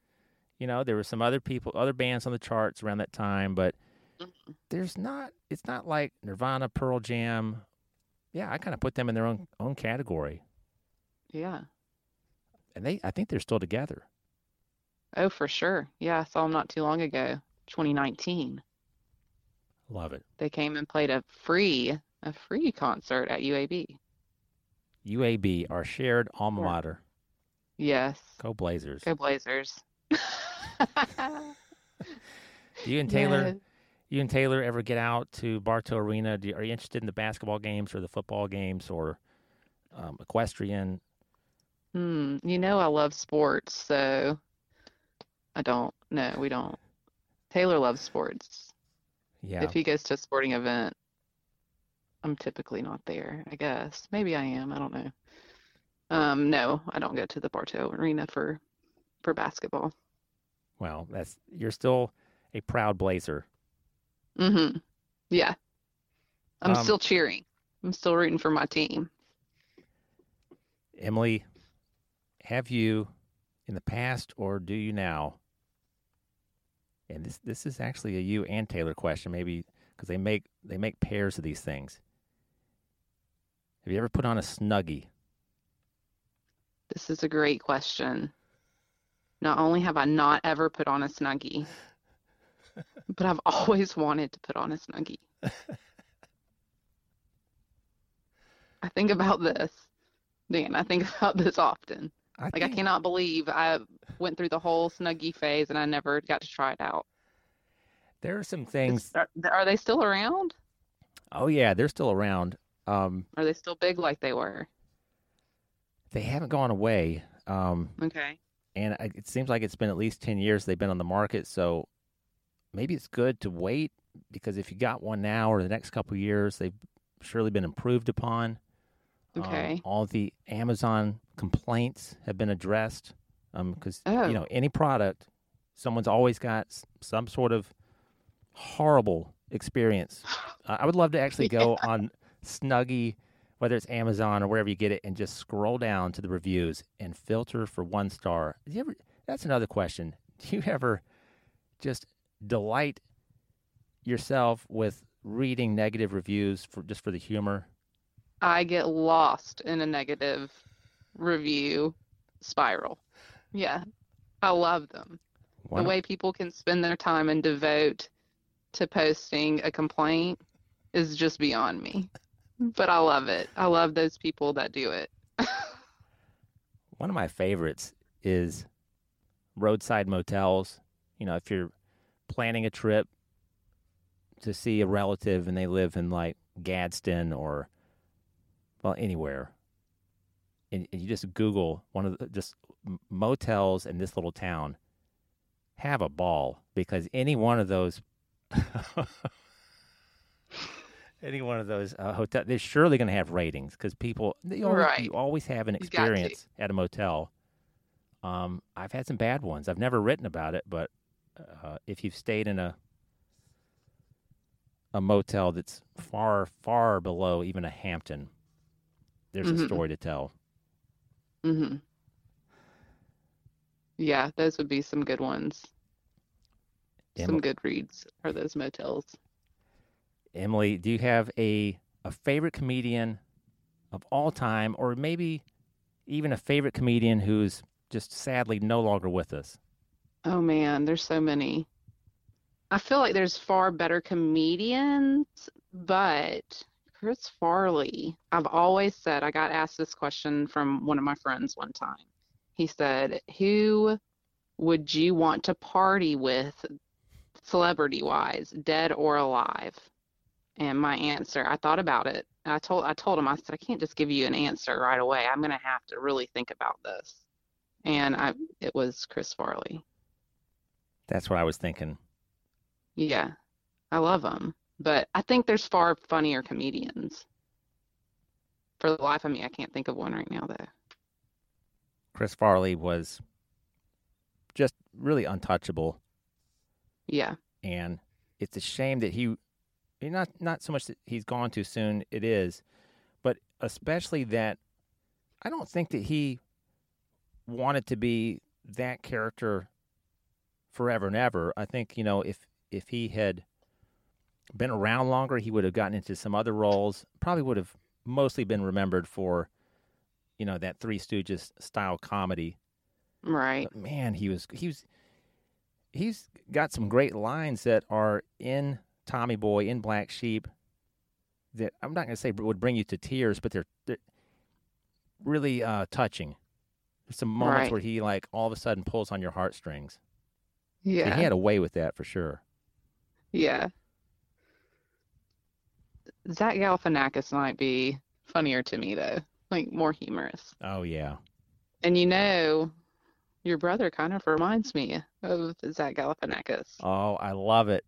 You know, there were some other people, other bands on the charts around that time, but Mhm. there's not. It's not like Nirvana, Pearl Jam. Yeah, I kind of put them in their own own category, Yeah. and they. I think they're still together. Oh, for sure. Yeah, I saw them not too long ago, 2019. Love it. They came and played a free a free concert at UAB. UAB, our shared alma mater. Yes. Go Blazers. Go Blazers. Do you and Taylor, you and Taylor ever get out to Bartow Arena? Do you, are you interested in the basketball games or the football games or um, equestrian? Hmm. You know I love sports, so I don't. No, we don't. Taylor loves sports. Yeah. If he goes to a sporting event, I'm typically not there, I guess. Maybe I am, I don't know. Um, no, I don't go to the Bartow Arena for for basketball. well, that's you're still a proud Blazer. Mm-hmm. Yeah. I'm Um, still cheering. I'm still rooting for my team. Emily, have you in the past or do you now? And this this is actually a you and Taylor question, maybe because they make they make pairs of these things. Have you ever put on a snuggie? This is a great question. Not only have I not ever put on a Snuggie, but I've always wanted to put on a Snuggie. I think about this, Dan. I think about this often. I Like I cannot believe I went through the whole Snuggie phase and I never got to try it out. there are some things. Are, are they still around? Oh yeah, they're still around. Um, Are they still big like they were? they haven't gone away. Um, Okay. and it seems like it's been at least 10 years they've been on the market so maybe it's good to wait because if you got one now or the next couple of years they've surely been improved upon Um, Okay. all the amazon complaints have been addressed because Oh. you know any product someone's always got s- some sort of horrible experience. Uh, i would love to actually go on snuggie whether it's amazon or wherever you get it and just scroll down to the reviews and filter for one star. Do you ever that's another question. Do you ever just delight yourself with reading negative reviews for just for the humor I get lost in a negative review spiral. Yeah. I love them. One The way people can spend their time and devote to posting a complaint is just beyond me. But I love it. I love those people that do it. One of my favorites is roadside motels. You know, if you're planning a trip to see a relative and they live in like Gadsden or well anywhere, and, and you just Google one of the just motels in this little town, have a ball because any one of those. Any one of those uh, hotel, they're surely going to have ratings because people, you always, Right. you always have an You got to. experience at a motel. Um, I've had some bad ones. I've never written about it, but uh, if you've stayed in a a motel that's far, far below even a Hampton, there's a Mhm. story to tell. hmm Yeah, those would be some good ones. Some good reads are those motels. Emily, do you have a a favorite comedian of all time, or maybe even a favorite comedian who's just sadly no longer with us? Oh man, there's so many. I feel like there's far better comedians, but Chris Farley, I've always said, I got asked this question from one of my friends one time. He said, Who would you want to party with, celebrity wise, dead or alive? And my answer, I thought about it. I told I told him, I said, I can't just give you an answer right away. I'm gonna have to really think about this. And I it was Chris Farley. That's what I was thinking. Yeah, I love them, but I think there's far funnier comedians. For the life of me, I can't think of one right now, though. Chris Farley was just really untouchable, Yeah, and it's a shame that he not not so much that he's gone too soon. It is, but especially that I don't think that he wanted to be that character forever and ever. I think you know if if he had been around longer, he would have gotten into some other roles. Probably would have mostly been remembered for you know that Three Stooges style comedy. right. But man, he was he was he's got some great lines that are in Tommy Boy in Black Sheep that I'm not going to say would bring you to tears, but they're, they're really uh, touching. There's some moments Right. where he like all of a sudden pulls on your heartstrings. And Yeah. he had a way with that for sure. Yeah. Zach Galifianakis might be funnier to me though, like more humorous. Oh yeah. And you know, your brother kind of reminds me of Zach Galifianakis. Oh, I love it.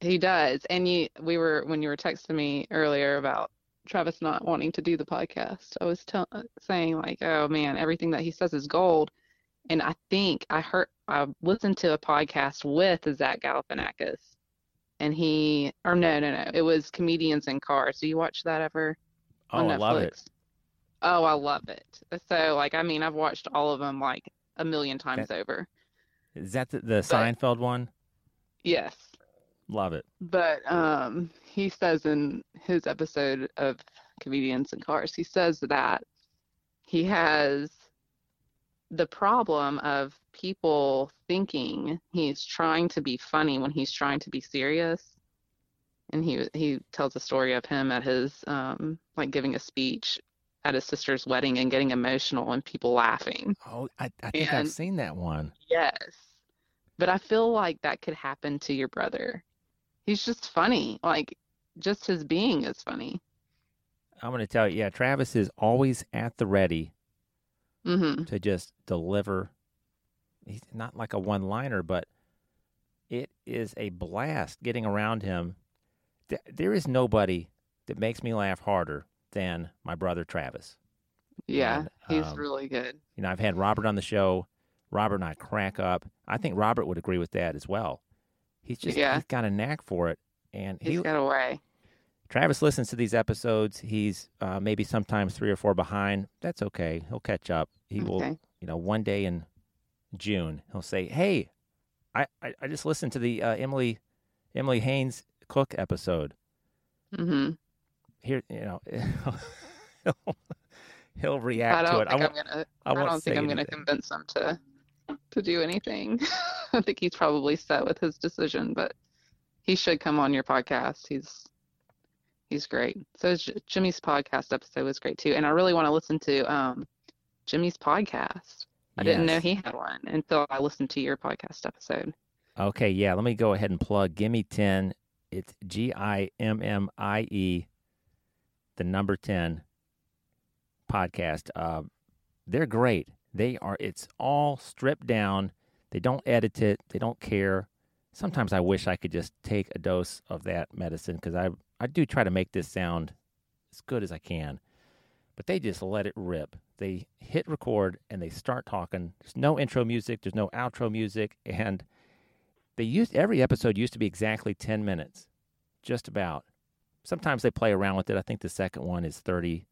He does. And you, we were when you were texting me earlier about Travis not wanting to do the podcast. I was tell, saying like, oh man, everything that he says is gold. And I think I heard I listened to a podcast with Zach Galifianakis, and he or no no no, it was Comedians in Cars. Do you watch that ever Oh, on I love it. Netflix? Oh, I love it. So like, I mean, I've watched all of them like a million times over. Is that the, the Seinfeld one? Yes. Love it. But um, he says in his episode of Comedians in Cars, he says that he has the problem of people thinking he's trying to be funny when he's trying to be serious. And he he tells a story of him at his um, like giving a speech at his sister's wedding and getting emotional and people laughing. Oh, I, I think I've And- seen that one. Yes. But I feel like that could happen to your brother. He's just funny. Like, just his being is funny. I'm going to tell you, yeah, Travis is always at the ready hmm to just deliver. He's not like a one liner, but it is a blast getting around him. There is nobody that makes me laugh harder than my brother Travis. Yeah, And, he's um, really good. You know, I've had Robert on the show. Robert and I crack up. I think Robert would agree with that as well. He's just Yeah. he's got a knack for it, and He's he got a way. Travis listens to these episodes. He's uh, maybe sometimes three or four behind. That's okay. He'll catch up. He will, you know, one day in June, he'll say, "Hey, I I, I just listened to the uh, Emily Emily Hanes Cook episode. hmm Here, you know, he'll, he'll react to it. I think won't, I'm gonna. I I don't think I'm gonna convince him to to do anything. I think he's probably set with his decision, but he should come on your podcast. He's he's great. So J- Jimmy's podcast episode was great too, and I really want to listen to um Jimmy's podcast. I didn't know he had one until I listened to your podcast episode. Okay, yeah. Let me go ahead and plug Gimme 10. It's G I M M I E, the number 10 podcast. Uh, they're great. They are, it's all stripped down. They don't edit it, they don't care. Sometimes I wish I could just take a dose of that medicine because I, I do try to make this sound as good as I can. But they just let it rip. They hit record and they start talking. There's no intro music, there's no outro music, and they used every episode used to be exactly 10 minutes just about sometimes they play around with it i think the second one is 30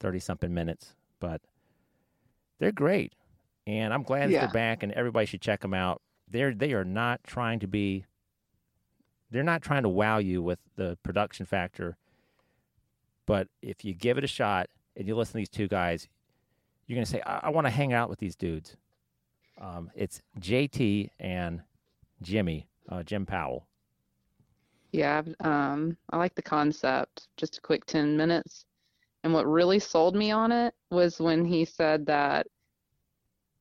30 something minutes but they're great and i'm glad that Yeah. they're back and everybody should check them out they're they are not trying to be they're not trying to wow you with the production factor but if you give it a shot and you listen to these two guys you're going to say i, I want to hang out with these dudes um, it's jt and Jimmy, uh, Jim Powell. Yeah, um, I like the concept. Just a quick 10 minutes. And what really sold me on it was when he said that,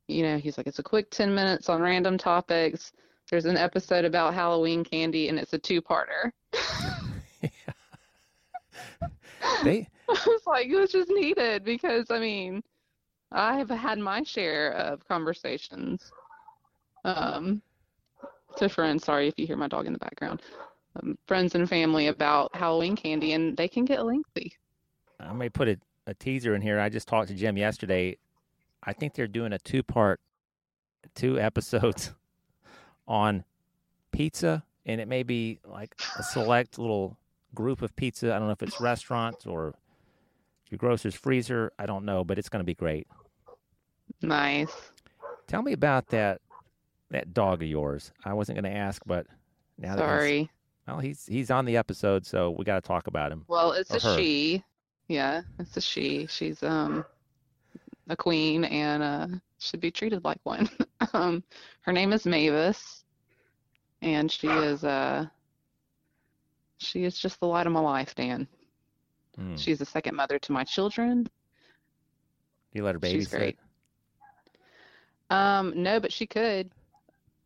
you know, he's like, it's a quick 10 minutes on random topics. There's an episode about Halloween candy, and it's a two-parter. They, I was like, it was just needed because, I mean, I have had my share of conversations um, to friends. Sorry if you hear my dog in the background. Um, friends and family about Halloween candy, and they can get lengthy. I may put a, a teaser in here. I just talked to Jim yesterday. I think they're doing a two part, two episodes on pizza, and it may be like a select little group of pizza. I don't know if it's restaurants or your grocer's freezer. I don't know, but it's going to be great. Nice. Tell me about that that dog of yours. I wasn't going to ask, but now that Sorry. well, he's he's on the episode, so we got to talk about him. Well, it's a her. she. Yeah, it's a she. She's um a queen and uh should be treated like one. Um, her name is Mavis, and she is uh she is just the light of my life, Dan. Hmm. She's a second mother to my children. You let her She's babysit? great. Um, no, but she could.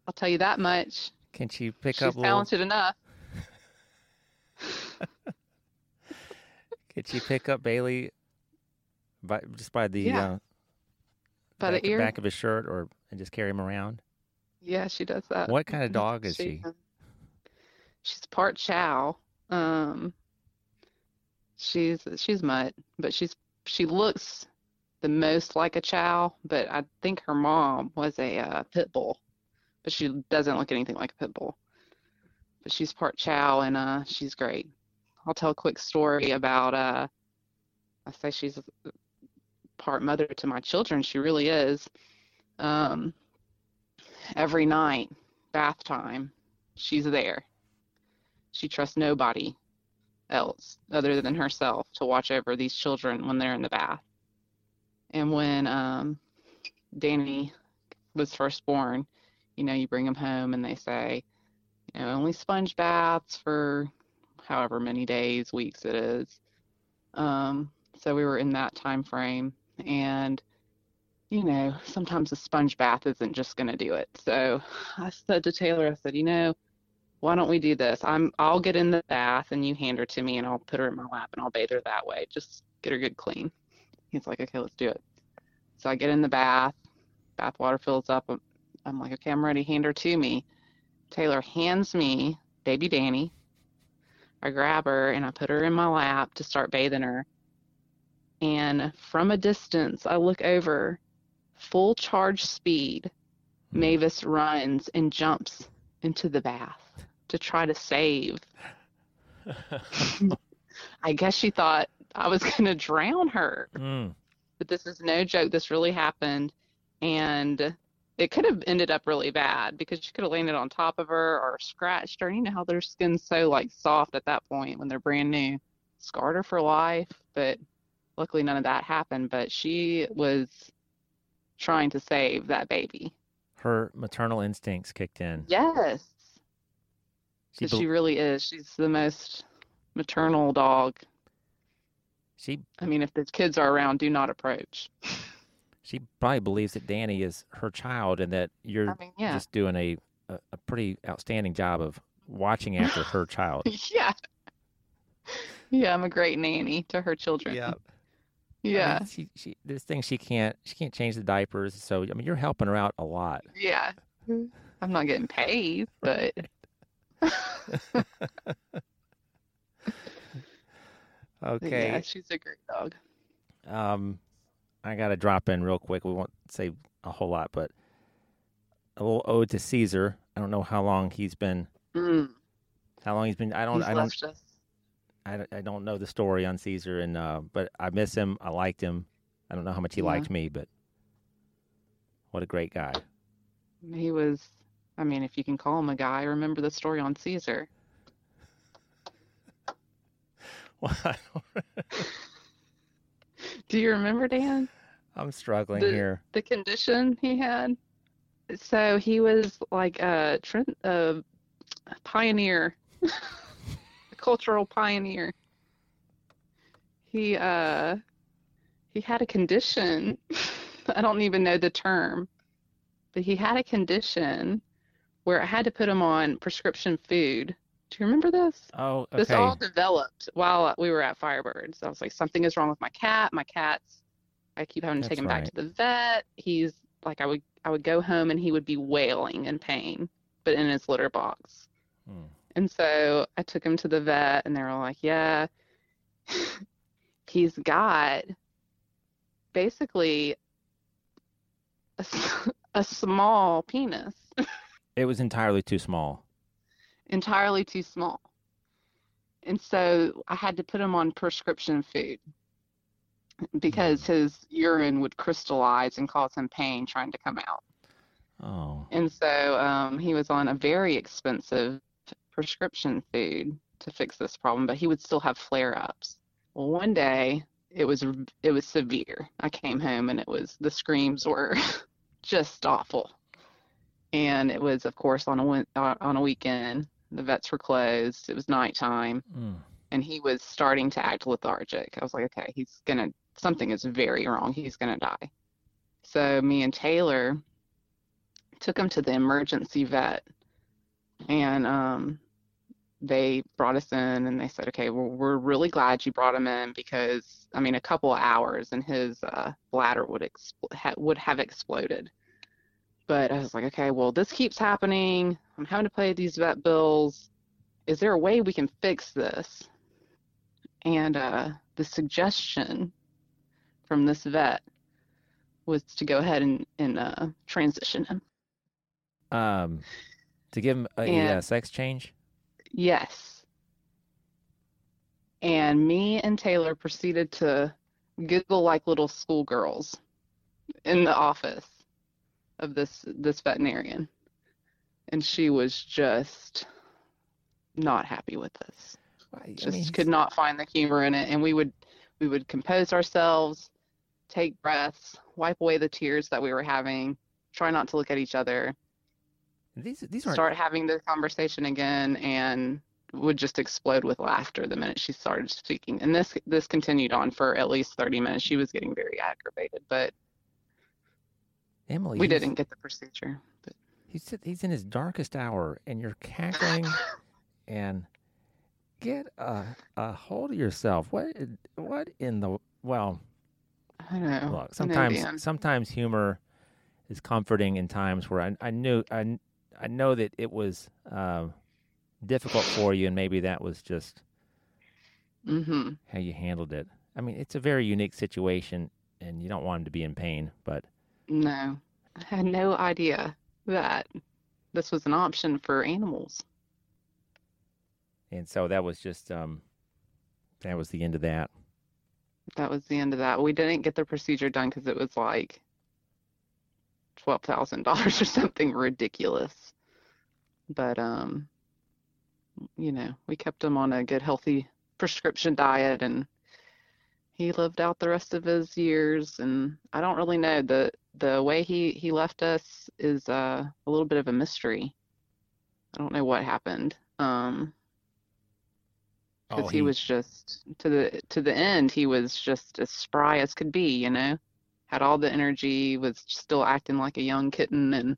I'll tell you that much. Can she pick She's up little? talented enough. Could she pick up Bailey by just by the Yeah. uh, By the back, ear? back of his shirt, or and just carry him around? Yeah, she does that. What kind of dog is She- she? She's part Chow. Um, she's she's mutt, but she's she looks the most like a Chow. But I think her mom was a uh, pit bull, but she doesn't look anything like a pit bull. But she's part Chow, and uh, she's great. I'll tell a quick story about uh, I say she's part mother to my children. She really is. Um, every night, bath time, she's there. She trusts nobody else other than herself to watch over these children when they're in the bath. And when um, Dani was first born, you know, you bring him home and they say, you know, only sponge baths for however many days, weeks it is. Um, so we were in that time frame, and you know, sometimes a sponge bath isn't just going to do it. So I said to Taylor, I said, you know, why don't we do this? I'm I'll get in the bath and you hand her to me and I'll put her in my lap and I'll bathe her that way. Just get her good clean. He's like, okay, let's do it. So I get in the bath, bath water fills up. I'm- I'm like, okay, I'm ready. Hand her to me. Taylor hands me baby Dani. I grab her and I put her in my lap to start bathing her. And from a distance, I look over, full charge speed. Mavis runs and jumps into the bath to try to save. I guess she thought I was going to drown her. Mm. But this is no joke. This really happened. And it could have ended up really bad because she could have landed on top of her or scratched her. You know how their skin's so like soft at that point when they're brand new. Scarred her for life. But luckily none of that happened. But she was trying to save that baby. Her maternal instincts kicked in. Yes. She, 'Cause bel- she really is. She's the most maternal dog. she I mean, if the kids are around, do not approach. she probably believes that Dani is her child and that you're I mean, yeah. just doing a, a, a pretty outstanding job of watching after her child. Yeah. Yeah, I'm a great nanny to her children. I Yeah. mean, she, she, there's things she can't she can't change the diapers. So I mean, you're helping her out a lot. Yeah. I'm not getting paid, but Okay. yeah, she's a great dog. Um, I got to drop in real quick. We won't say a whole lot, but a little ode to Caesar. I don't know how long he's been. Mm, How long he's been? I don't. he's I don't. us. I, don't- I don't know the story on Caesar, and uh, but I miss him. I liked him. I don't know how much he Yeah. liked me, but what a great guy. He was, I mean, if you can call him a guy, remember the story on Caesar. Well, don't- you remember, Dan? I'm struggling The- here. the condition he had. So he was like a, a pioneer, cultural pioneer. He uh he had a condition. I don't even know the term, but he had a condition where I had to put him on prescription food. Do you remember this? Oh, This all developed while we were at Firebirds. I was like, something is wrong with my cat. My cat's, I keep having to take That's him back to the vet. He's like, I would, I would go home and he would be wailing in pain, but in his litter box. Hmm. And so I took him to the vet and they were like, yeah, he's got basically a small penis. It was entirely too small. entirely too small. And so I had to put him on prescription food because his urine would crystallize and cause him pain trying to come out. Oh, And so um, he was on a very expensive prescription food to fix this problem, but he would still have flare-ups. Well, one day it was it was severe. I came home and it was the screams were just awful. And it was, of course, on a on a weekend. The vets were closed. It was nighttime. Mm. and he was starting to act lethargic. I was like, okay, he's gonna something is very wrong. He's gonna die. So me and Taylor took him to the emergency vet, and um, they brought us in and they said, okay, well, we're really glad you brought him in because I mean, a couple hours and his uh, bladder would expl- ha- would have exploded. But I was like, okay, well, this keeps happening. I'm having to pay these vet bills. Is there a way we can fix this? And uh, the suggestion from this vet was to go ahead and, and uh, transition him. Um, to give him a, And- a sex change. Yes. And me and Taylor proceeded to giggle like little schoolgirls in the office of this this veterinarian. And she was just not happy with us. I- I Just mean, could not find the humor in it. And we would we would compose ourselves, take breaths, wipe away the tears that we were having, try not to look at each other These these aren't start having the conversation again and would just explode with laughter the minute she started speaking. And this this continued on for at least 30 minutes. She was getting very aggravated, but Emily. we didn't get the procedure. But He's he's in his darkest hour, and you're cackling, and get a a hold of yourself. What what in the well? I know. Look, sometimes sometimes humor is comforting in times where I I knew I I know that it was uh, difficult for you, and maybe that was just Mhm. how you handled it. I mean, it's a very unique situation, and you don't want him to be in pain, but No. I had no idea that this was an option for animals. and so that was just um that was the end of that. That was the end of that. We didn't get the procedure done because it was like $12,000 or something ridiculous. But um you know, we kept him on a good healthy prescription diet and he lived out the rest of his years and I don't really know the the way he he left us is uh, a little bit of a mystery. I don't know what happened. Um because Oh, he, he- was just to the to the end he was just as spry as could be you know had all the energy was still acting like a young kitten and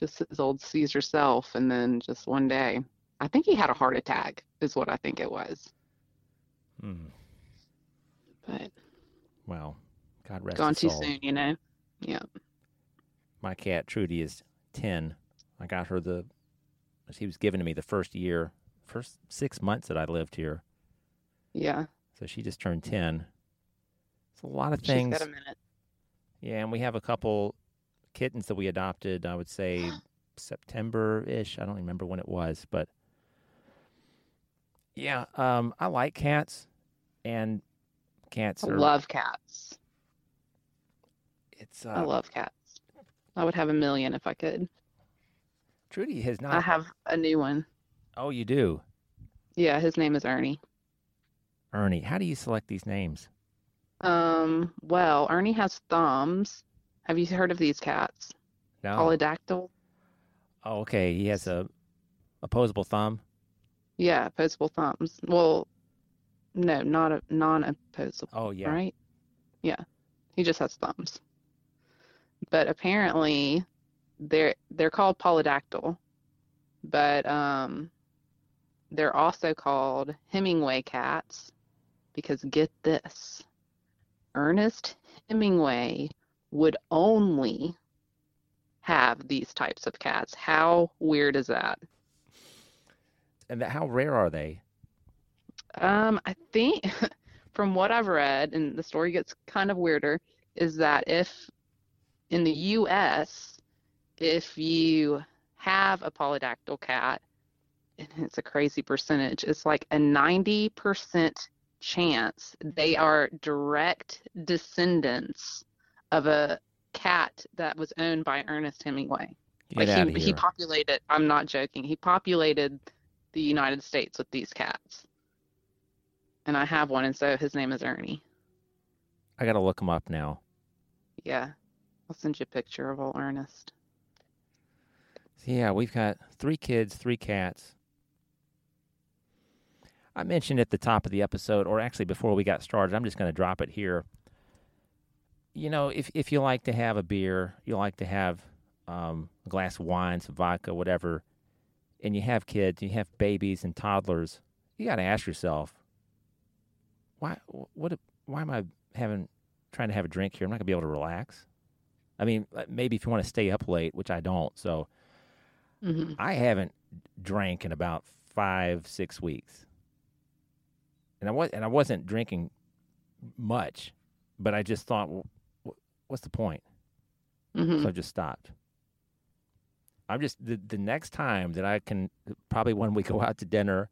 just his old caesar self and then just one day i think he had a heart attack is what i think it was Hmm. but Well, God rest gone too soul. soon you know yeah My cat Trudy is ten. I got her the. She was given to me the first year, first six months that I lived here. yeah So she just turned ten. It's a lot of she's things. got a minute Yeah, and we have a couple kittens that we adopted. I would say September ish. I don't remember when it was, but yeah, um, I like cats, and cats i are. love cats it's. Uh, i love cats i would have a million if i could Trudy has not. i have a new one oh, you do, yeah his name is ernie Ernie. How do you select these names? Um, well, Ernie has thumbs. Have you heard of these cats? No. Polydactyl? Oh, okay. He has a opposable thumb. Yeah, opposable thumbs. Well, no, not a non-opposable, Oh, yeah. right? Yeah. He just has thumbs. But apparently they're they're called polydactyl. But um they're also called Hemingway cats because get this. Ernest Hemingway would only have these types of cats. How weird is that? And how rare are they? Um, I think from what I've read, and the story gets kind of weirder, is that if in the US, if you have a polydactyl cat, and it's a crazy percentage, it's like a 90% chance they are direct descendants of a cat that was owned by Ernest Hemingway. Get Like he he populated, I'm not joking, he populated the United States with these cats. And I have one, and so his name is Ernie. I got to look him up now. Yeah. I'll send you a picture of old Ernest. So, yeah, we've got three kids, three cats. I mentioned at the top of the episode, or actually before we got started, I'm just going to drop it here. You know, if if you like to have a beer, you like to have um, a glass of wine, some vodka, whatever, and you have kids, you have babies and toddlers, you got to ask yourself, why? What? Why am I having trying to have a drink here? I'm not going to be able to relax. I mean, uh, maybe if you want to stay up late, which I don't. So hmm I haven't drank in about five, six weeks, and I was and I wasn't drinking much, but I just thought, well, what's the point? hmm So I just stopped. I'm just the the next time that I can probably when we go out to dinner,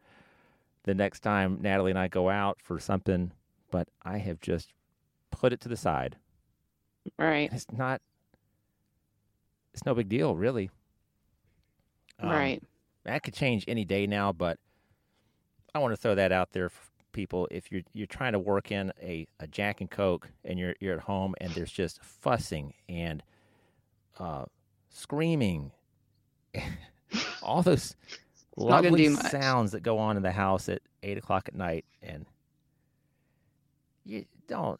the next time Natalie and I go out for something, but I have just put it to the side. Right. It's not. It's no big deal, really. Um, right. That could change any day now, but I want to throw that out there for people. If you're you're trying to work in a, a Jack and Coke and you're you're at home and there's just fussing and uh, screaming, all those lovely sounds that go on in the house at eight o'clock at night, and you don't,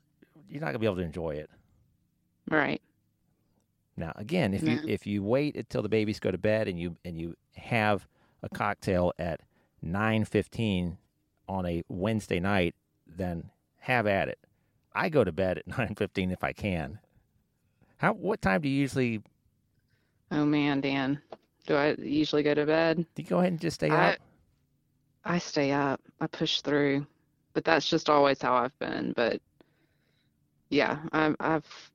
you're not gonna be able to enjoy it. Right. Now, again, if you if you wait until the babies go to bed and you and you have a cocktail at nine fifteen on a Wednesday night, then have at it. I go to bed at nine fifteen if I can. How? What time do you usually? Oh man, Dan. Do I usually go to bed? Do you go ahead and just stay I- up? I stay up. I push through. But that's just always how I've been. But yeah, I've, I've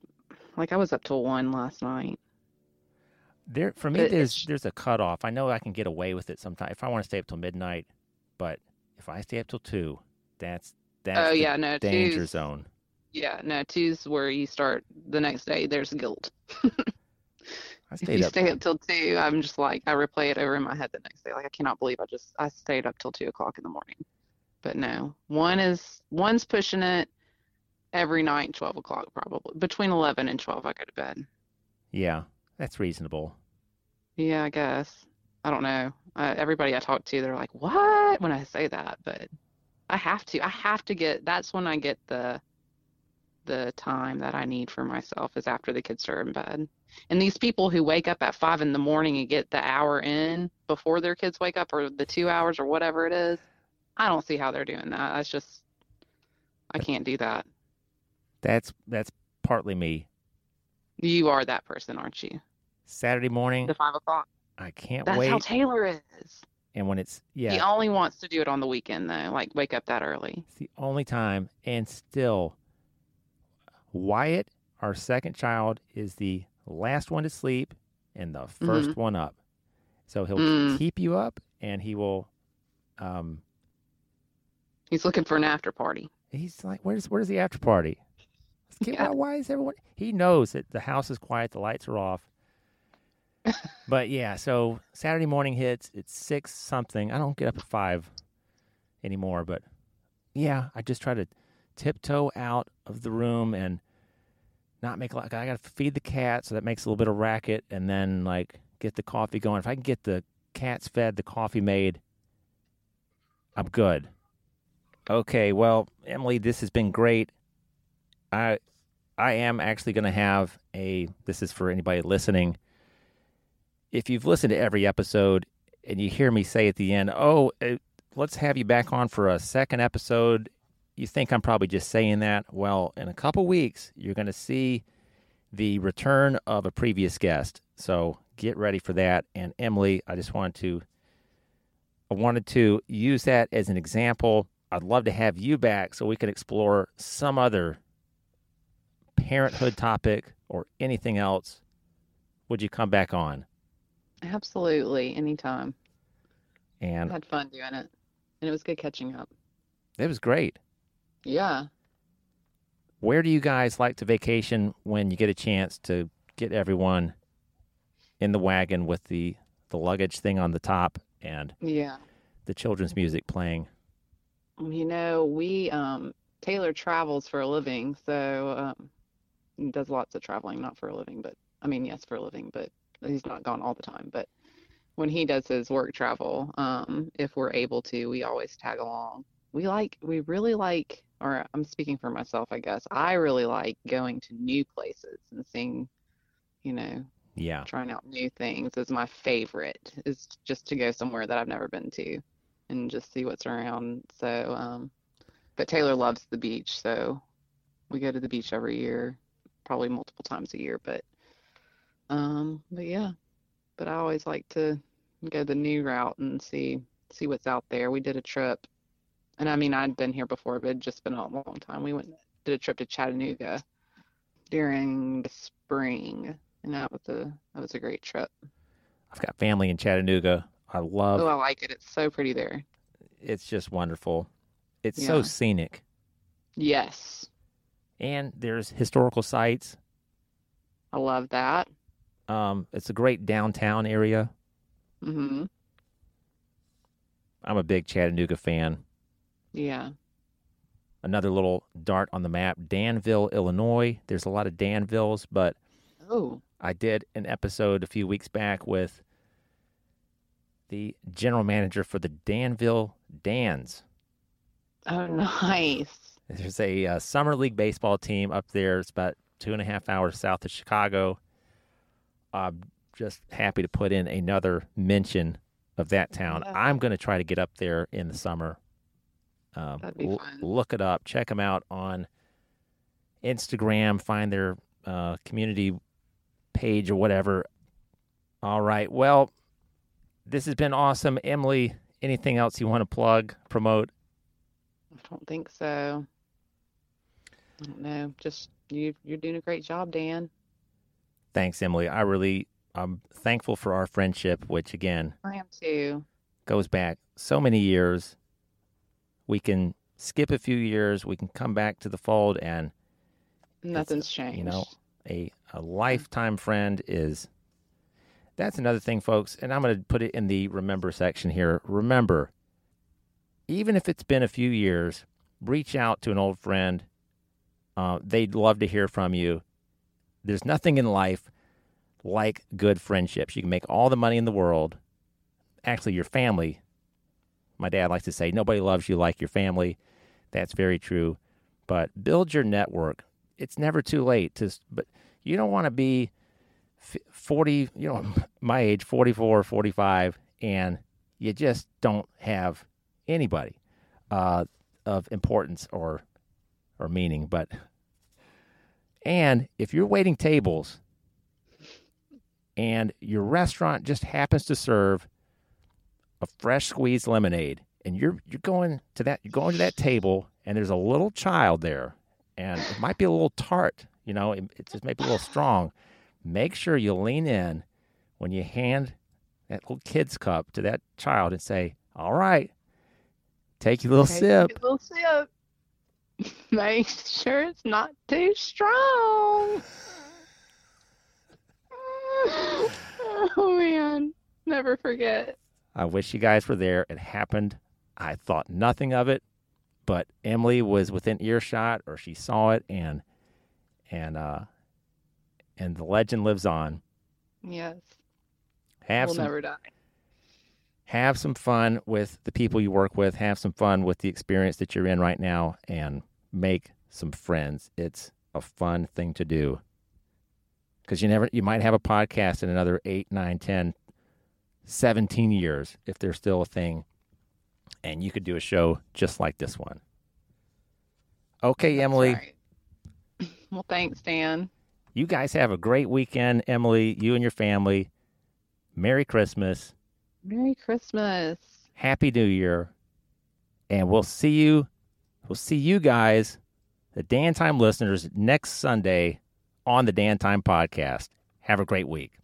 like I was up till one last night. There for me, but there's there's a cutoff. I know I can get away with it sometimes if I want to stay up till midnight, but if I stay up till two, that's that's Oh yeah, no, danger two's zone. yeah, no, two's where you start the next day. There's guilt. I If you up. stay up till two, I'm just like I replay it over in my head the next day. Like I cannot believe I just I stayed up till two o'clock in the morning. But no, one is one's pushing it every night, twelve o'clock probably. Between eleven and twelve, I go to bed. Yeah, that's reasonable. Yeah, I guess. I don't know. Uh, everybody I talk to, they're like, "What?" when I say that, but I have to. I have to get. That's when I get the the time that I need for myself is after the kids are in bed. And these people who wake up at five in the morning and get the hour in before their kids wake up, or the two hours, or whatever it is, I don't see how they're doing that. That's just, I can't do that. That's that's partly me. You are that person, aren't you? Saturday morning, The five o'clock. I can't That's wait. That's how Taylor is. and when it's yeah, He only wants to do it on the weekend though, like wake up that early. it's the only time. And still, Wyatt, our second child, is the last one to sleep and the 1st one up. So he'll Mm. keep you up, and he will. Um, He's looking for an after party. he's like, "Where's where's the after party? Let's get Yeah. out. Why is everyone?" He knows that the house is quiet, the lights are off. But yeah, so Saturday morning hits. It's six something. I don't get up at five anymore, but yeah, I just try to tiptoe out of the room and not make like I got to feed the cat, so that makes a little bit of racket, and then like get the coffee going. If I can get the cats fed, the coffee made, I'm good. Okay, well, Emily, this has been great. I I am actually going to have a this is for anybody listening. If you've listened to every episode and you hear me say at the end, "Oh, uh, let's have you back on for a second episode." You think I'm probably just saying that. Well, in a couple weeks, you're going to see the return of a previous guest. So, get ready for that. And Emily, I just wanted to I wanted to use that as an example. I'd love to have you back so we can explore some other parenthood topic or anything else. Would you come back on? Absolutely, anytime. I And had fun doing it, and it was good catching up. it was great. Yeah. Where do you guys like to vacation when you get a chance to get everyone in the wagon with the, the luggage thing on the top and Yeah. the children's music playing? You know, we um Taylor travels for a living, so um does lots of traveling, not for a living, but I mean, yes, for a living, but he's not gone all the time. But when he does his work travel, um, if we're able to, we always tag along. we like we really like or I'm speaking for myself, I guess. I really like going to new places and seeing, you know, Yeah. trying out new things is my favorite is just to go somewhere that I've never been to and just see what's around. So, um, but Taylor loves the beach, so we go to the beach every year, probably multiple times a year, but um, but yeah, but I always like to go the new route and see see what's out there. We did a trip, and I mean I'd been here before, but it'd just been a long time. We went did a trip to Chattanooga during the spring, and that was a that was a great trip. I've got family in Chattanooga. I love Oh, I like it. It's so pretty there. it's just wonderful. It's so scenic. Yes, And there's historical sites. I love that. Um, it's a great downtown area. hmm I'm a big Chattanooga fan. Yeah. Another little dart on the map, Danville, Illinois. There's a lot of Danvilles, but Oh, I did an episode a few weeks back with the general manager for the Danville Dans. oh, nice. There's a uh, summer league baseball team up there. It's about two and a half hours south of Chicago. I'm just happy to put in another mention of that town. I'm going to try to get up there in the summer. Um, That'd be l- fun. Look it up. Check them out on Instagram. Find their uh, community page or whatever. All right. Well, this has been awesome. Emily, anything else you want to plug, promote? I don't think so. I don't know. Just you. You're doing a great job, Dan. Thanks, Emily. I really, I'm thankful for our friendship, which again I am too. goes back so many years. We can skip a few years, we can come back to the fold, and Nothing's changed. you know, a a lifetime friend is. That's another thing, folks, and I'm going to put it in the remember section here. Remember, even if it's been a few years, reach out to an old friend. Uh, they'd love to hear from you. There's nothing in life like good friendships. You can make all the money in the world. Actually, your family. My dad likes to say, nobody loves you like your family. That's very true. But build your network. It's never too late to, but you don't want to be 40, you know, my age, 44, 45, and you just don't have anybody uh, of importance or or meaning. But and if you're waiting tables and your restaurant just happens to serve a fresh squeezed lemonade and you're you're going to that you're going to that table and there's a little child there and it might be a little tart you know it, it just may be a little strong make sure you lean in when you hand that little kid's cup to that child and say all right take your little Take sip a little sip. Make sure it's not too strong. Oh man, never forget. I wish you guys were there. It happened. I thought nothing of it, but Emily was within earshot, or she saw it, and and uh, and the legend lives on. Yes, Have we'll some never die. have some fun with the people you work with. Have some fun with the experience that you're in right now, and make some friends. It's a fun thing to do. Because you never, you might have a podcast in another eight, nine, 10, 17 years if there's still a thing, and you could do a show just like this one. Okay, That's Emily, right. Well, thanks, Dan. you guys have a great weekend. Emily, you and your family. Merry Christmas. Merry Christmas. Happy New Year. And we'll see you we'll see you guys, the Dan Time listeners, next Sunday on the Dan Time podcast. Have a great week.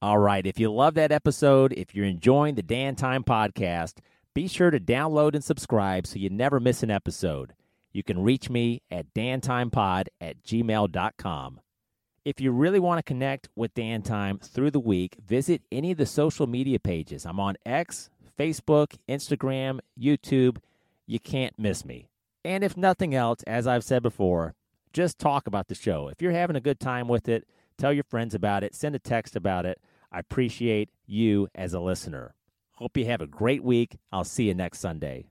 All right, if you love that episode, if you're enjoying the Dan Time podcast, be sure to download and subscribe so you never miss an episode. You can reach me at dantimepod at gmail.com. If you really want to connect with Dan Time through the week, visit any of the social media pages. I'm on X, Facebook, Instagram, YouTube. You can't miss me. And if nothing else, as I've said before, just talk about the show. If you're having a good time with it, tell your friends about it, send a text about it. I appreciate you as a listener. Hope you have a great week. I'll see you next Sunday.